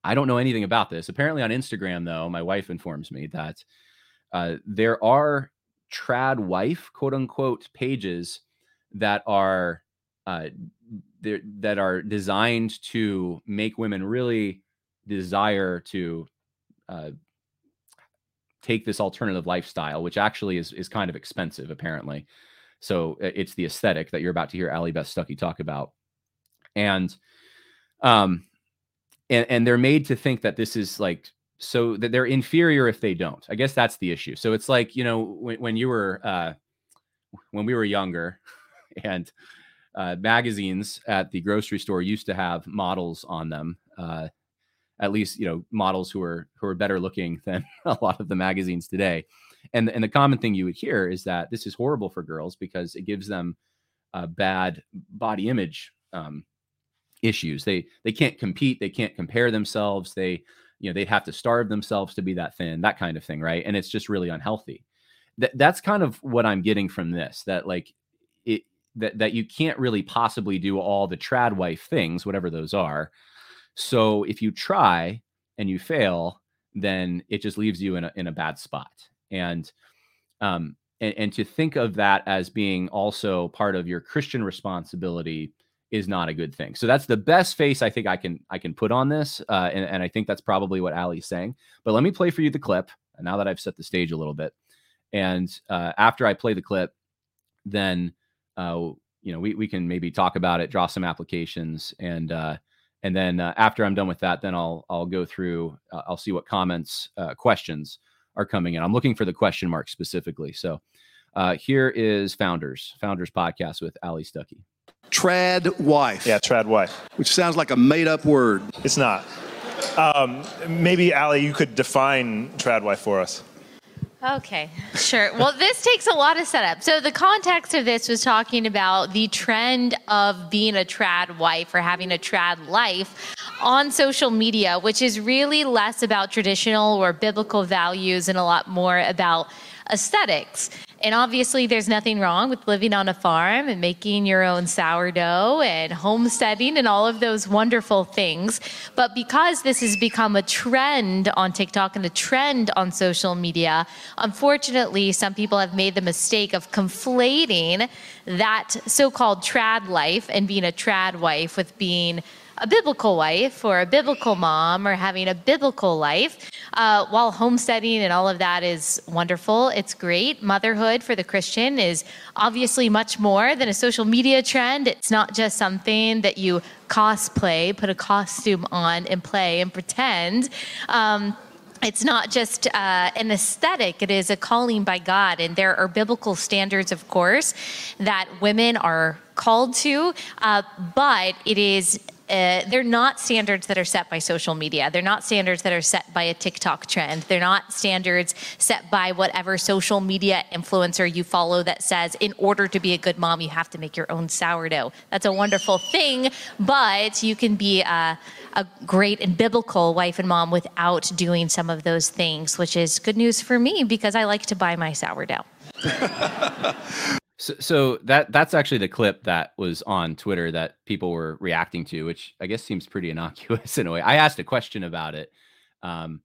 I don't know anything about this. Apparently, on Instagram, though, my wife informs me that uh, there are trad wife quote unquote pages that are uh, that are designed to make women really desire to uh, take this alternative lifestyle, which actually is is kind of expensive, apparently. So it's the aesthetic that you're about to hear Allie Beth Stuckey talk about, and um, and and they're made to think that this is like so that they're inferior if they don't. I guess that's the issue. So it's like you know when, when you were uh, when we were younger, *laughs* and uh, magazines at the grocery store used to have models on them. Uh, at least you know models who are who are better looking *laughs* than a lot of the magazines today. And and the common thing you would hear is that this is horrible for girls because it gives them a bad body image um, issues. They they can't compete. They can't compare themselves. They you know they'd have to starve themselves to be that thin that kind of thing right and it's just really unhealthy Th- that's kind of what i'm getting from this that like that, that you can't really possibly do all the trad wife things whatever those are so if you try and you fail then it just leaves you in a, in a bad spot and um and, and to think of that as being also part of your christian responsibility is not a good thing. So that's the best face I think I can I can put on this, uh, and, and I think that's probably what Allie's saying. But let me play for you the clip now that I've set the stage a little bit, and uh, after I play the clip, then uh, you know we we can maybe talk about it, draw some applications, and uh, and then uh, after I'm done with that, then I'll I'll go through uh, I'll see what comments uh, questions are coming in. I'm looking for the question mark specifically. So uh, here is Founders Founders podcast with Allie Stuckey. Trad wife. Yeah, trad wife. Which sounds like a made up word. It's not. Um, maybe, Allie, you could define trad wife for us. Okay, sure. Well, this takes a lot of setup. So, the context of this was talking about the trend of being a trad wife or having a trad life on social media, which is really less about traditional or biblical values and a lot more about aesthetics. And obviously, there's nothing wrong with living on a farm and making your own sourdough and homesteading and all of those wonderful things. But because this has become a trend on TikTok and a trend on social media, unfortunately, some people have made the mistake of conflating that so called trad life and being a trad wife with being a biblical wife or a biblical mom or having a biblical life. Uh, while homesteading and all of that is wonderful, it's great. Motherhood for the Christian is obviously much more than a social media trend. It's not just something that you cosplay, put a costume on and play and pretend. Um, it's not just uh, an aesthetic, it is a calling by God. And there are biblical standards, of course, that women are called to, uh, but it is uh, they're not standards that are set by social media. They're not standards that are set by a TikTok trend. They're not standards set by whatever social media influencer you follow that says, in order to be a good mom, you have to make your own sourdough. That's a wonderful thing, but you can be a, a great and biblical wife and mom without doing some of those things, which is good news for me because I like to buy my sourdough. *laughs* So, so that that's actually the clip that was on Twitter that people were reacting to, which I guess seems pretty *laughs* innocuous in a way. I asked a question about it. Um,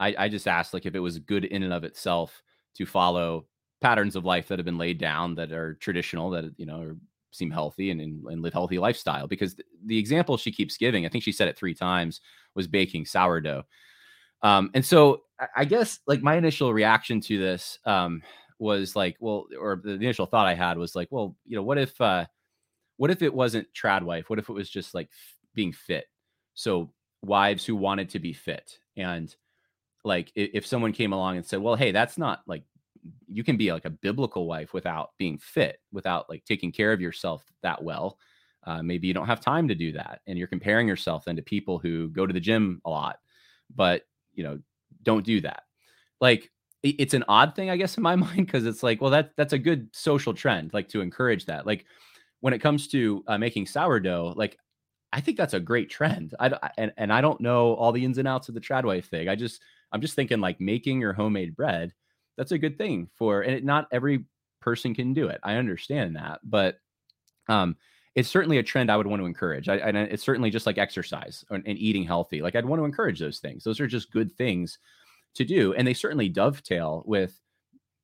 I, I just asked like if it was good in and of itself to follow patterns of life that have been laid down that are traditional, that you know seem healthy and, and live a healthy lifestyle. Because the example she keeps giving, I think she said it three times, was baking sourdough. Um, and so I guess like my initial reaction to this um, was like, well, or the initial thought I had was like, well, you know, what if, uh, what if it wasn't trad wife? What if it was just like f- being fit? So wives who wanted to be fit and like if, if someone came along and said, well, hey, that's not like you can be like a biblical wife without being fit, without like taking care of yourself that well. Uh, maybe you don't have time to do that, and you're comparing yourself then to people who go to the gym a lot, but you know don't do that. Like it's an odd thing, I guess, in my *laughs* mind, because it's like, well, that that's a good social trend, like to encourage that. Like when it comes to uh, making sourdough, like I think that's a great trend. I and and I don't know all the ins and outs of the tradwife thing. I just I'm just thinking like making your homemade bread. That's a good thing for, and it, not every person can do it. I understand that, but um, it's certainly a trend I would want to encourage. I, and it's certainly just like exercise and, and eating healthy. Like I'd want to encourage those things. Those are just good things to do, and they certainly dovetail with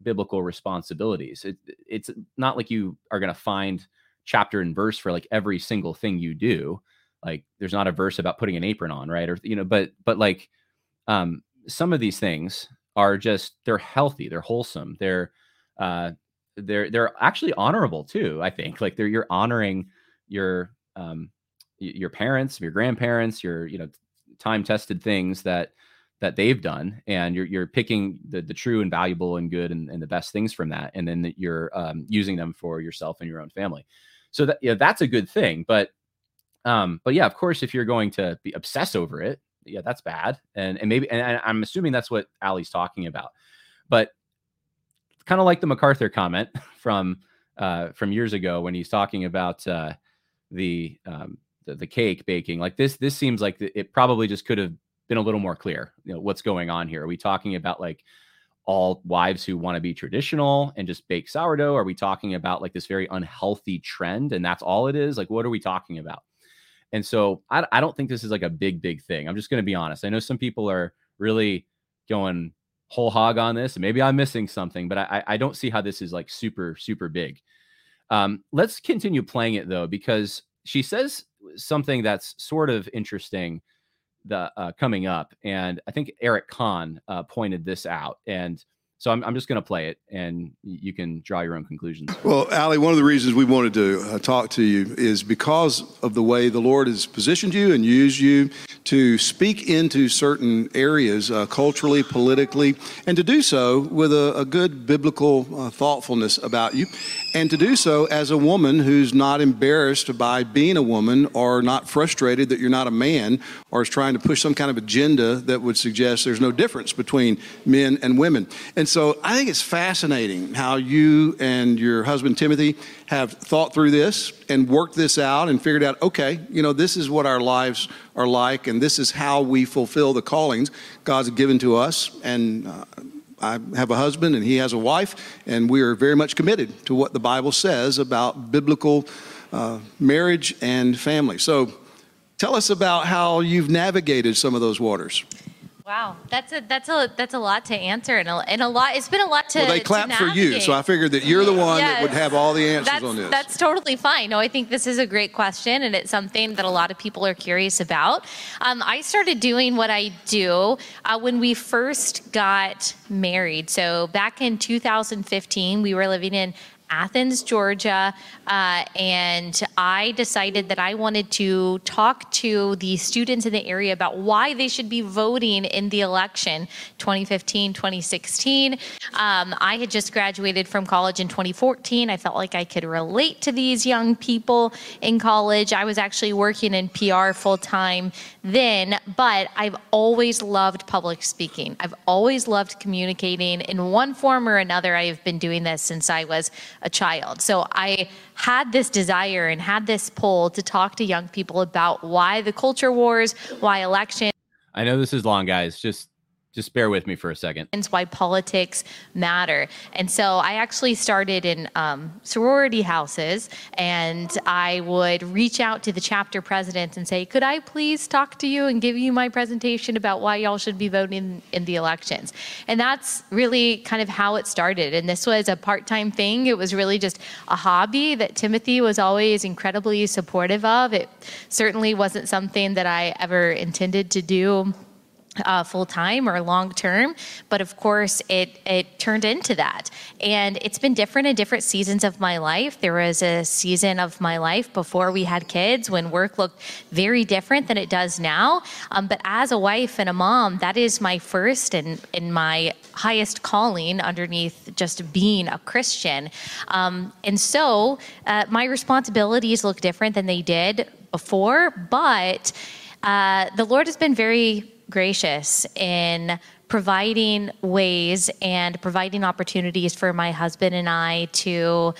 biblical responsibilities. It, it's not like you are going to find chapter and verse for like every single thing you do. Like there's not a verse about putting an apron on, right? Or you know, but but like um some of these things are just they're healthy, they're wholesome, they're uh they're they're actually honorable too, I think. Like they're you're honoring your um your parents, your grandparents, your you know time tested things that that they've done and you're you're picking the the true and valuable and good and, and the best things from that and then you're um, using them for yourself and your own family. So that yeah that's a good thing but um but yeah of course if you're going to be obsess over it yeah that's bad and and maybe and i'm assuming that's what Allie's talking about but kind of like the macarthur comment *laughs* from uh from years ago when he's talking about uh the um the, the cake baking like this this seems like it probably just could have been a little more clear. You know, what's going on here? Are we talking about like all wives who want to be traditional and just bake sourdough? Are we talking about like this very unhealthy trend and that's all it is? Like, what are we talking about? And so I, I don't think this is like a big, big thing. I'm just going to be honest. I know some people are really going whole hog on this, and maybe I'm missing something, but I, I don't see how this is like super, super big. Um, let's continue playing it though, because she says something that's sort of interesting the uh, coming up, and I think Eric Kahn uh, pointed this out, and so I'm, I'm just going to play it, and you can draw your own conclusions. Well, Allie, one of the reasons we wanted to uh, talk to you is because of the way the Lord has positioned you and used you to speak into certain areas uh, culturally, politically, and to do so with a, a good biblical uh, thoughtfulness about you, and to do so as a woman who's not embarrassed by being a woman or not frustrated that you're not a man or is trying to push some kind of agenda that would suggest there's no difference between men and women. And so I think it's fascinating how you and your husband Timothy have thought through this and worked this out and figured out, okay, you know, this is what our lives are like, and this is how we fulfill the callings God's given to us. And uh, I have a husband and he has a wife, and we are very much committed to what the Bible says about biblical uh, marriage and family. So tell us about how you've navigated some of those waters. Wow, that's a that's a that's a lot to answer, and a, and a lot. It's been a lot to. Well, they clapped for you, so I figured that you're the one yes, that would have all the answers that's, on this. That's totally fine. No, I think this is a great question, and it's something that a lot of people are curious about. Um, I started doing what I do uh, when we first got married. So back in 2015, we were living in Athens, Georgia, uh, and I decided that I wanted to talk to the students in the area about why they should be voting in the election 2015, 2016. Um, I had just graduated from college in 2014. I felt like I could relate to these young people in college. I was actually working in PR full time then, but I've always loved public speaking. I've always loved communicating in one form or another. I have been doing this since I was a child. So I had this desire and had this pull to talk to young people about why the culture wars, why election. I know this is long, guys. Just just bear with me for a second. Why politics matter. And so I actually started in um, sorority houses and I would reach out to the chapter presidents and say, Could I please talk to you and give you my presentation about why y'all should be voting in the elections? And that's really kind of how it started. And this was a part time thing. It was really just a hobby that Timothy was always incredibly supportive of. It certainly wasn't something that I ever intended to do uh, full time or long term, but of course it it turned into that, and it's been different in different seasons of my life. There was a season of my life before we had kids when work looked very different than it does now. Um, but as a wife and a mom, that is my first and and my highest calling underneath just being a Christian, um, and so uh, my responsibilities look different than they did before, but. Uh, the Lord has been very gracious in providing ways and providing opportunities for my husband and I to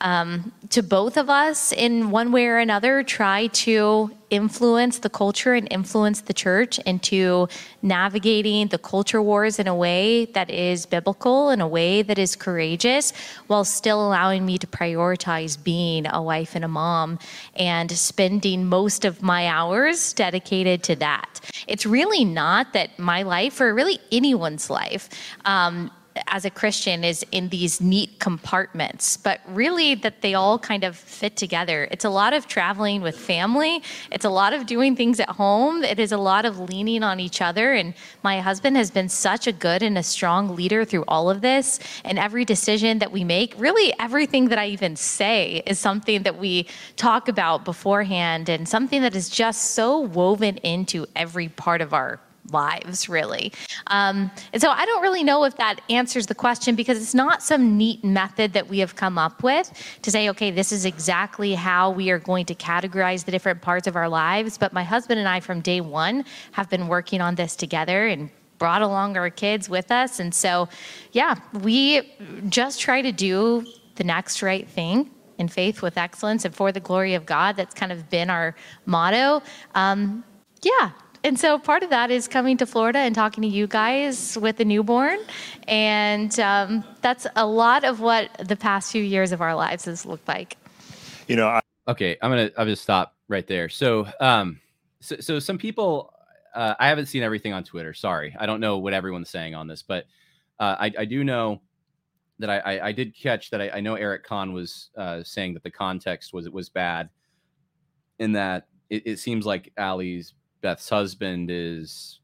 um, to both of us in one way or another try to influence the culture and influence the church into navigating the culture wars in a way that is biblical, in a way that is courageous, while still allowing me to prioritize being a wife and a mom and spending most of my hours dedicated to that. It's really not that my life, or really anyone's life, um, as a Christian is in these neat compartments, but really that they all kind of fit together. It's a lot of traveling with family, it's a lot of doing things at home, it is a lot of leaning on each other. And my husband has been such a good and a strong leader through all of this. And every decision that we make, really everything that I even say, is something that we talk about beforehand and something that is just so woven into every part of our lives, really. Um, and so I don't really know if that answers the question because it's not some neat method that we have come up with to say, okay, this is exactly how we are going to categorize the different parts of our lives. But my husband and I, from day one, have been working on this together and brought along our kids with us. And so, yeah, we just try to do the next right thing in faith with excellence and for the glory of God. That's kind of been our motto. Um, yeah, and so part of that is coming to Florida and talking to you guys with the newborn. And um, that's a lot of what the past few years of our lives has looked like. You know, I- okay, I'm gonna I'm gonna stop right there. So, um, so, so some people, uh, I haven't seen everything on Twitter. Sorry, I don't know what everyone's saying on this, but uh, I, I do know that I, I, I did catch that I, I, know Eric Kahn was uh, saying that the context was it was bad, in that it, it seems like Allie's Beth's husband is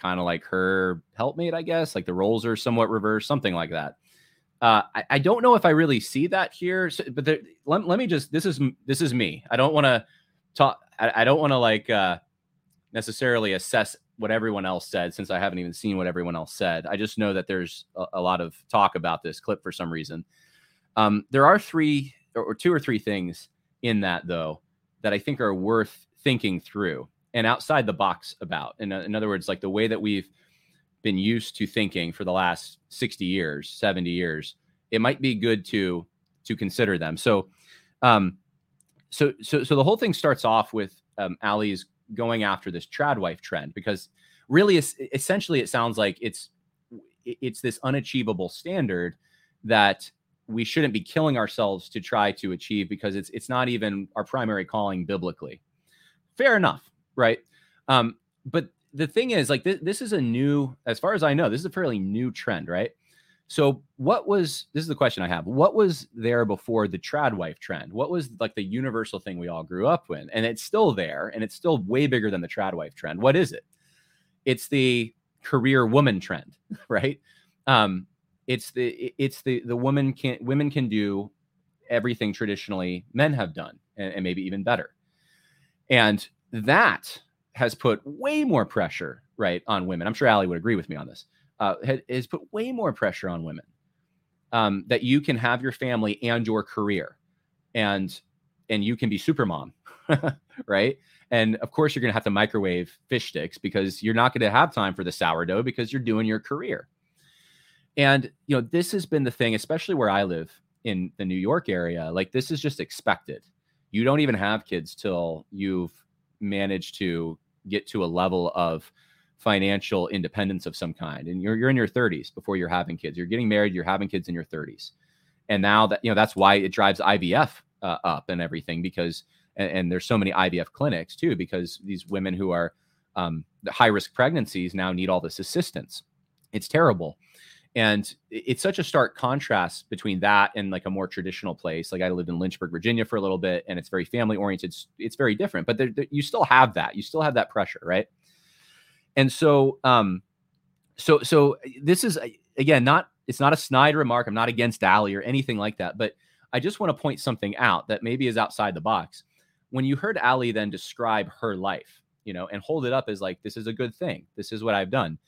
kind of like her helpmate, I guess. Like the roles are somewhat reversed, something like that. Uh, I, I, don't know if I really see that here, so, but there, let, let, me just this is this is me. I don't want to talk. I, I don't want to like uh, necessarily assess what everyone else said since I haven't even seen what everyone else said. I just know that there's a, a lot of talk about this clip for some reason. Um, there are three or, or two or three things in that though that I think are worth thinking through and outside the box about. In, in other words, like the way that we've been used to thinking for the last 60 years, 70 years, it might be good to to consider them. So, um, so so so the whole thing starts off with um, Allie's going after this trad wife trend because really, essentially, it sounds like it's it's this unachievable standard that we shouldn't be killing ourselves to try to achieve because it's it's not even our primary calling biblically. Fair enough right? Um, but the thing is, like, th- this is a new, as far as I know, this is a fairly new trend, right? So, what was this is the question I have? What was there before the trad wife trend? What was like the universal thing we all grew up with? And it's still there, and it's still way bigger than the trad wife trend. What is it? It's the career woman trend, *laughs* right? Um, it's the it's the the woman can women can do everything traditionally men have done, and, and maybe even better. And that has put way more pressure right on women. I'm sure Allie would agree with me on this. Uh, has put way more pressure on women um, that you can have your family and your career, and and you can be super mom, *laughs* right? And of course, you're going to have to microwave fish sticks because you're not going to have time for the sourdough because you're doing your career. And you know, this has been the thing, especially where I live in the New York area. Like this is just expected. You don't even have kids till you've manage to get to a level of financial independence of some kind. And you're you're in your 30s before you're having kids. You're getting married you're having kids in your 30s and now that you know that's why it drives IVF uh, up and everything because and, and, there's so many IVF clinics too because these women who are um, the high risk pregnancies now need all this assistance. It's terrible and it's such a stark contrast between that and like a more traditional place like i lived in lynchburg virginia for a little bit and it's very family oriented it's, it's very different but there, there, you still have that you still have that pressure right and so, um, so, so this is again not it's not a snide remark. I'm not against Allie or anything like that, but I just want to point something out that maybe is outside the box. When you heard Allie then describe her life, you know, and hold it up as like this is a good thing. This is what I've done.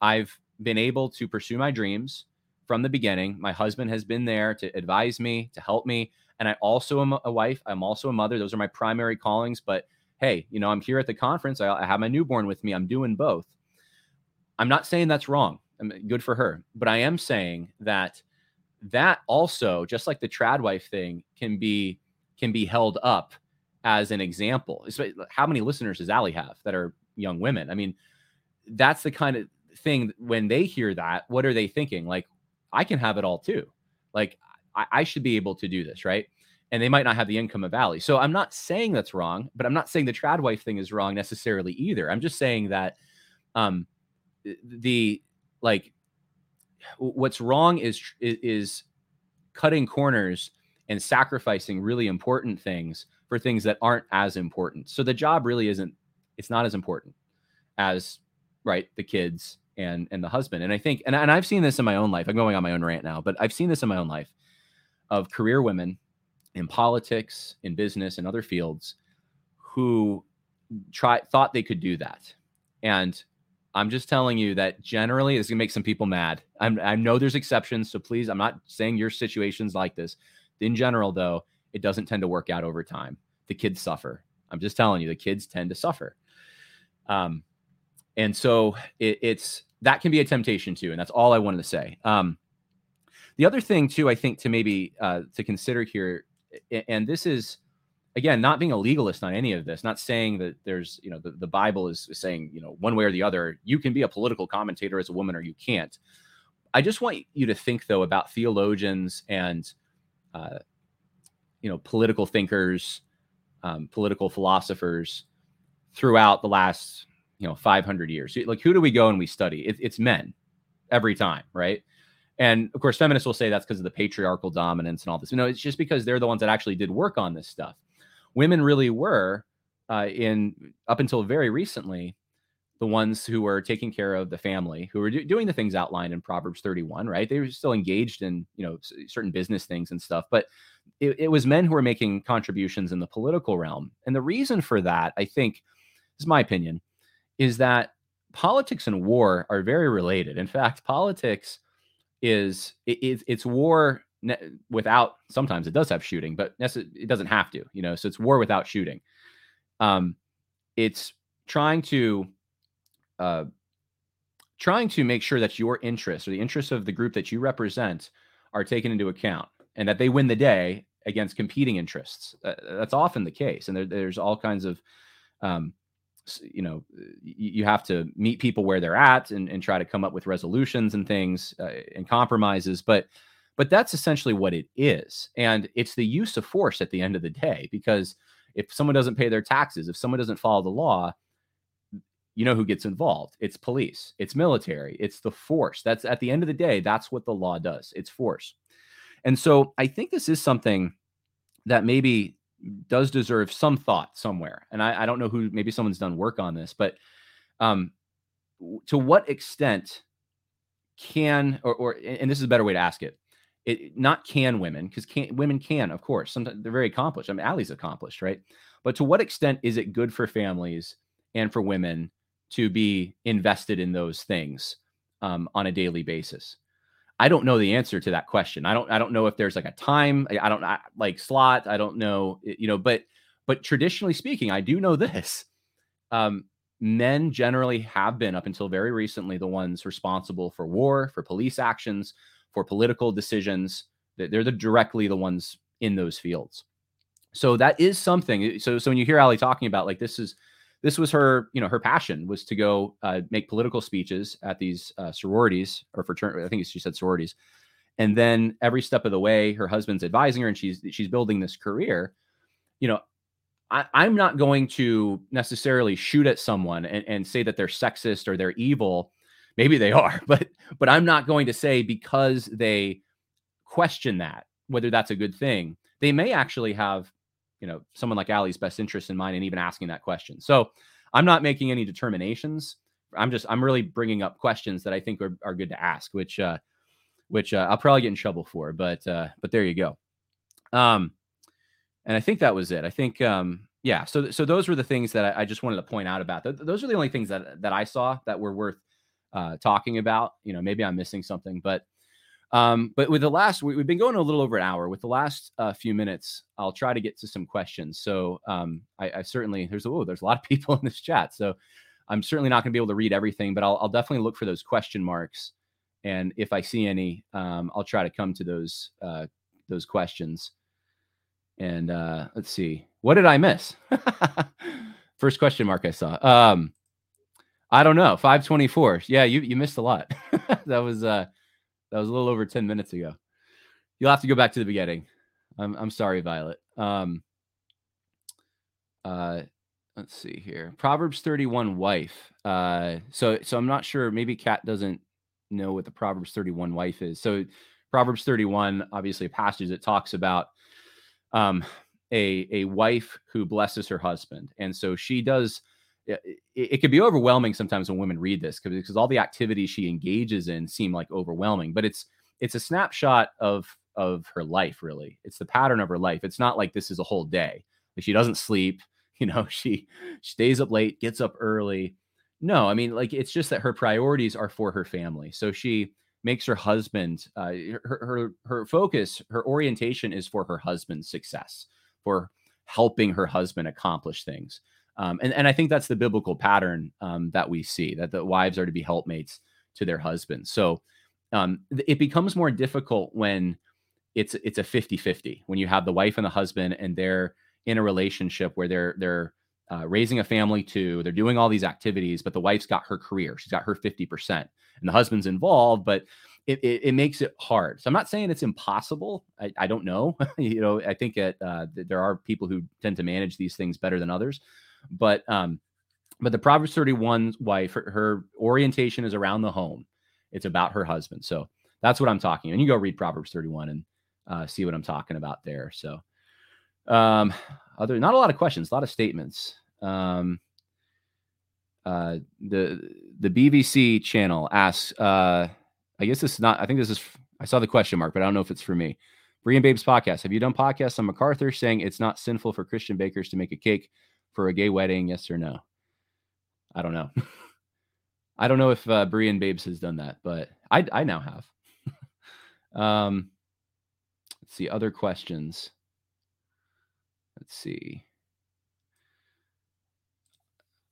I've been able to pursue my dreams from the beginning. My husband has been there to advise me, to help me, and I also am a wife. I'm also a mother. Those are my primary callings, but hey, you know, I'm here at the conference. I, I have my newborn with me. I'm doing both. I'm not saying that's wrong. I'm good for her, but I am saying that that also, just like the trad wife thing, can be can be held up as an example. How many listeners does Allie have that are young women? I mean, that's the kind of thing when they hear that, what are they thinking? Like, I can have it all too. Like, I, I should be able to do this, right? and they might not have the income of Allie. So I'm not saying that's wrong, but I'm not saying the trad wife thing is wrong necessarily either. I'm just saying that um the like what's wrong is is cutting corners and sacrificing really important things for things that aren't as important. So the job really isn't it's not as important as right the kids and and the husband. And I think and, and I've seen this in my own life. I'm going on my own rant now, but I've seen this in my own life of career women in politics, in business, and other fields who try thought they could do that. And I'm just telling you that generally this is gonna make some people mad. I'm, I know there's exceptions, so please, I'm not saying your situation's like this. In general, though, it doesn't tend to work out over time. The kids suffer. I'm just telling you, the kids tend to suffer. Um, and so it, it's that can be a temptation too, and that's all I wanted to say. Um, the other thing too, I think to maybe uh, to consider here and this is again not being a legalist on any of this not saying that there's you know the, the bible is saying you know one way or the other you can be a political commentator as a woman or you can't i just want you to think though about theologians and uh, you know political thinkers um, political philosophers throughout the last you know 500 years like who do we go and we study it, it's men every time right and of course, feminists will say that's because of the patriarchal dominance and all this. You know, it's just because they're the ones that actually did work on this stuff. Women really were, uh, in up until very recently, the ones who were taking care of the family, who were do- doing the things outlined in Proverbs 31. Right? They were still engaged in you know certain business things and stuff, but it, it was men who were making contributions in the political realm. And the reason for that, I think, is my opinion, is that politics and war are very related. In fact, politics is it, it's war without sometimes it does have shooting but it doesn't have to you know so it's war without shooting um it's trying to uh trying to make sure that your interests or the interests of the group that you represent are taken into account and that they win the day against competing interests uh, that's often the case and there, there's all kinds of um you know you have to meet people where they're at and, and try to come up with resolutions and things uh, and compromises but but that's essentially what it is and it's the use of force at the end of the day because if someone doesn't pay their taxes if someone doesn't follow the law you know who gets involved. It's police it's military it's the force. That's at the end of the day that's what the law does. It's force. And so i think this is something that maybe does deserve some thought somewhere. And I, I don't know who, maybe someone's done work on this, but um, to what extent can, or, or, and this is a better way to ask it, it not can women, because women can, of course, sometimes they're very accomplished. I mean, Allie's accomplished, right? But to what extent is it good for families and for women to be invested in those things um, on a daily basis? I don't know the answer to that question. I don't I don't know if there's like a time I don't I, like slot. I don't know, you know, but but traditionally speaking, I do know *laughs* this. Um, men generally have been up until very recently the ones responsible for war, for police actions, for political decisions. They're the directly the ones in those fields. So that is something. So so when you hear Allie talking about like this is this was her, you know, her passion was to go uh, make political speeches at these uh, sororities or fraternity. I think she said sororities. And then every step of the way, her husband's advising her, and she's she's building this career. You know, I, am not going to necessarily shoot at someone and, and say that they're sexist or they're evil. Maybe they are, *laughs* but but I'm not going to say because they question that whether that's a good thing. They may actually have you know someone like Allie's best interest in mind and even asking that question. So I'm not making any determinations. I'm just I'm really bringing up questions that I think are, are good to ask, which uh, which uh, I'll probably get in trouble for, but uh, but there you go. Um, and I think that was it. I think um, yeah. So so those were the things that I, I just wanted to point out about. Th- those are the only things that that I saw that were worth uh, talking about. You know, maybe I'm missing something, but um, but with the last, we, have been going a little over an hour. With the last uh, few minutes, I'll try to get to some questions. So um, I, I, certainly there's a oh there's a lot of *laughs* people in this chat, so I'm certainly not going to be able to read everything, but I'll, I'll, definitely look for those question marks, and if I see any, um, I'll try to come to those uh, those questions. And uh, let's see, what did I miss? *laughs* First question mark I saw. Um, I don't know. 524. Yeah, you you missed a lot. *laughs* that was uh that was a little over 10 minutes ago. You'll have to go back to the beginning. I'm I'm sorry, Violet. Um uh let's see here. Proverbs 31 wife. Uh so so I'm not sure maybe Kat doesn't know what the Proverbs 31 wife is. So Proverbs 31 obviously a passage that talks about um a a wife who blesses her husband. And so she does it, it could be overwhelming sometimes when women read this because all the activities she engages in seem like overwhelming but it's it's a snapshot of of her life really. It's the pattern of her life. It's not like this is a whole day. Like she doesn't sleep *laughs* you know she stays up late gets up early. No i mean like it's just that her priorities are for her family. So she makes her husband uh, her, her her focus her orientation is for her husband's success for helping her husband accomplish things um, and, and I think that's the biblical pattern um, that we see that the wives are to be helpmates to their husbands. So um, it becomes more difficult when it's it's a 50-50 when you have the wife and the husband and they're in a relationship where they're they're uh, raising a family too they're doing all these activities but the wife's got her career she's got her 50% and the husband's involved but it, it, it, makes it hard. So I'm not saying it's impossible. I, I don't know. *laughs* you know, I think it, uh, there are people who tend to manage these things better than others. But um, but the Proverbs 31 wife, her, her orientation is around the home. It's about her husband. So that's what I'm talking. And you go read Proverbs 31 and uh, see what I'm talking about there. So um, other not a lot of questions, a lot of statements. Um, uh, the the BVC channel asks. Uh, I guess this is not. I think this is. I saw the question mark, but I don't know if it's for me. Brian Babes podcast. Have you done podcasts on MacArthur saying it's not sinful for Christian bakers to make a cake for a gay wedding? Yes or no? I don't know. *laughs* I don't know if uh, Brian Babes has done that, but I I now have. *laughs* um, let's see other questions. Let's see.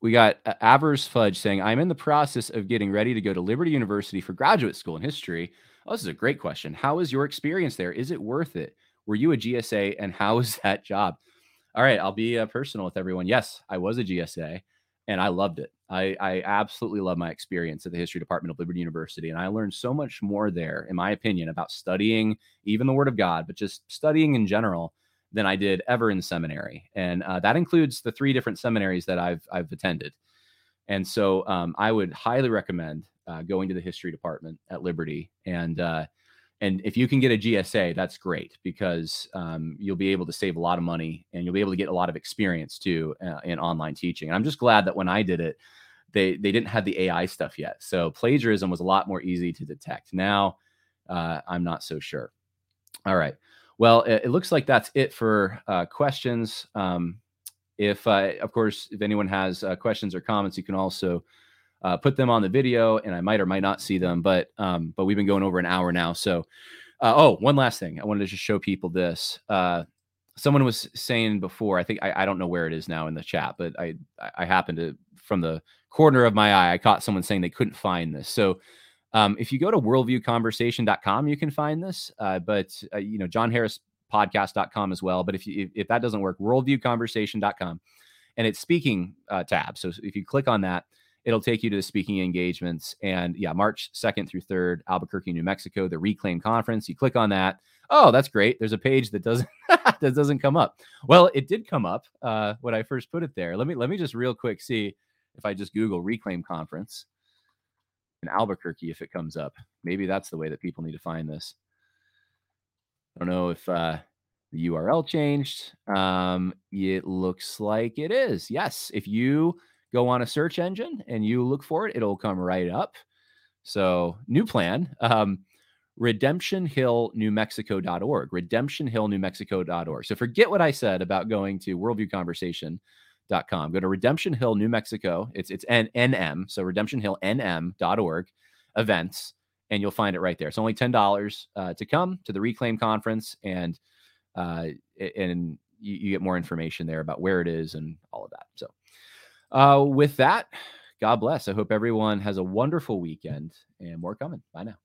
We got uh, Avers Fudge saying, "I'm in the process of getting ready to go to Liberty University for graduate school in history." Oh, this is a great question. How is your experience there? Is it worth it? Were you a GSA, and how is *laughs* that job? All right, I'll be uh, personal with everyone. Yes, I was a GSA and I loved it. I, I absolutely love my experience at the history department of Liberty University. And I learned so much more there, in my opinion, about studying even the Word of God, but just studying in general than I did ever in seminary. And uh, that includes the three different seminaries that I've, I've attended. And so um, I would highly recommend uh, going to the history department at Liberty and uh, and if you can get a GSA, that's great because um, you'll be able to save a lot of money and you'll be able to get a lot of experience too uh, in online teaching. And I'm just glad that when I did it, they they didn't have the AI stuff yet, so plagiarism was a lot more easy to detect. Now, uh, I'm not so sure. All right. Well, it, it looks like that's it for uh, questions. Um, if, uh, of course, if anyone has uh, questions or comments, you can also uh, put them on the video, and I might or might not see them. But um, but we've been going over an hour now. So uh, oh, one last thing, I wanted to just show people this. Uh, someone was saying before, I think I, I don't know where it is now in the chat, but I I happened to from the corner of my eye, I caught someone saying they couldn't find this. So um, if you go to worldviewconversation.com, you can find this. Uh, but uh, you know, Jon Harris podcast.com as well. But if you if, if that doesn't work, worldviewconversation.com and it's speaking uh, tab. So if you click on that, it'll take you to the speaking engagements. And yeah, March 2nd through 3rd, Albuquerque, New Mexico, the Reclaim Conference. You click on that. Oh, that's great. There's a page that doesn't *laughs* that doesn't come up. Well, it did come up uh, when I first put it there. Let me let me just real quick see if I just Google Reclaim Conference in Albuquerque if it comes up. Maybe that's the way that people need to find this. I don't know if uh, the URL changed. Um, it looks like it is. Yes, if you go on a search engine and you look for it, it'll come right up. So, new plan. Um, redemptionhillnewmexico.org redemptionhillnewmexico.org so forget what i said about going to worldviewconversation.com go to redemption hill new mexico it's it's N- nm so redemptionhillnm.org events and you'll find it right there it's only $10 uh, to come to the reclaim conference and uh, and you, you, get more information there about where it is and all of that so uh, with that god bless. I hope everyone has a wonderful weekend and more coming. Bye now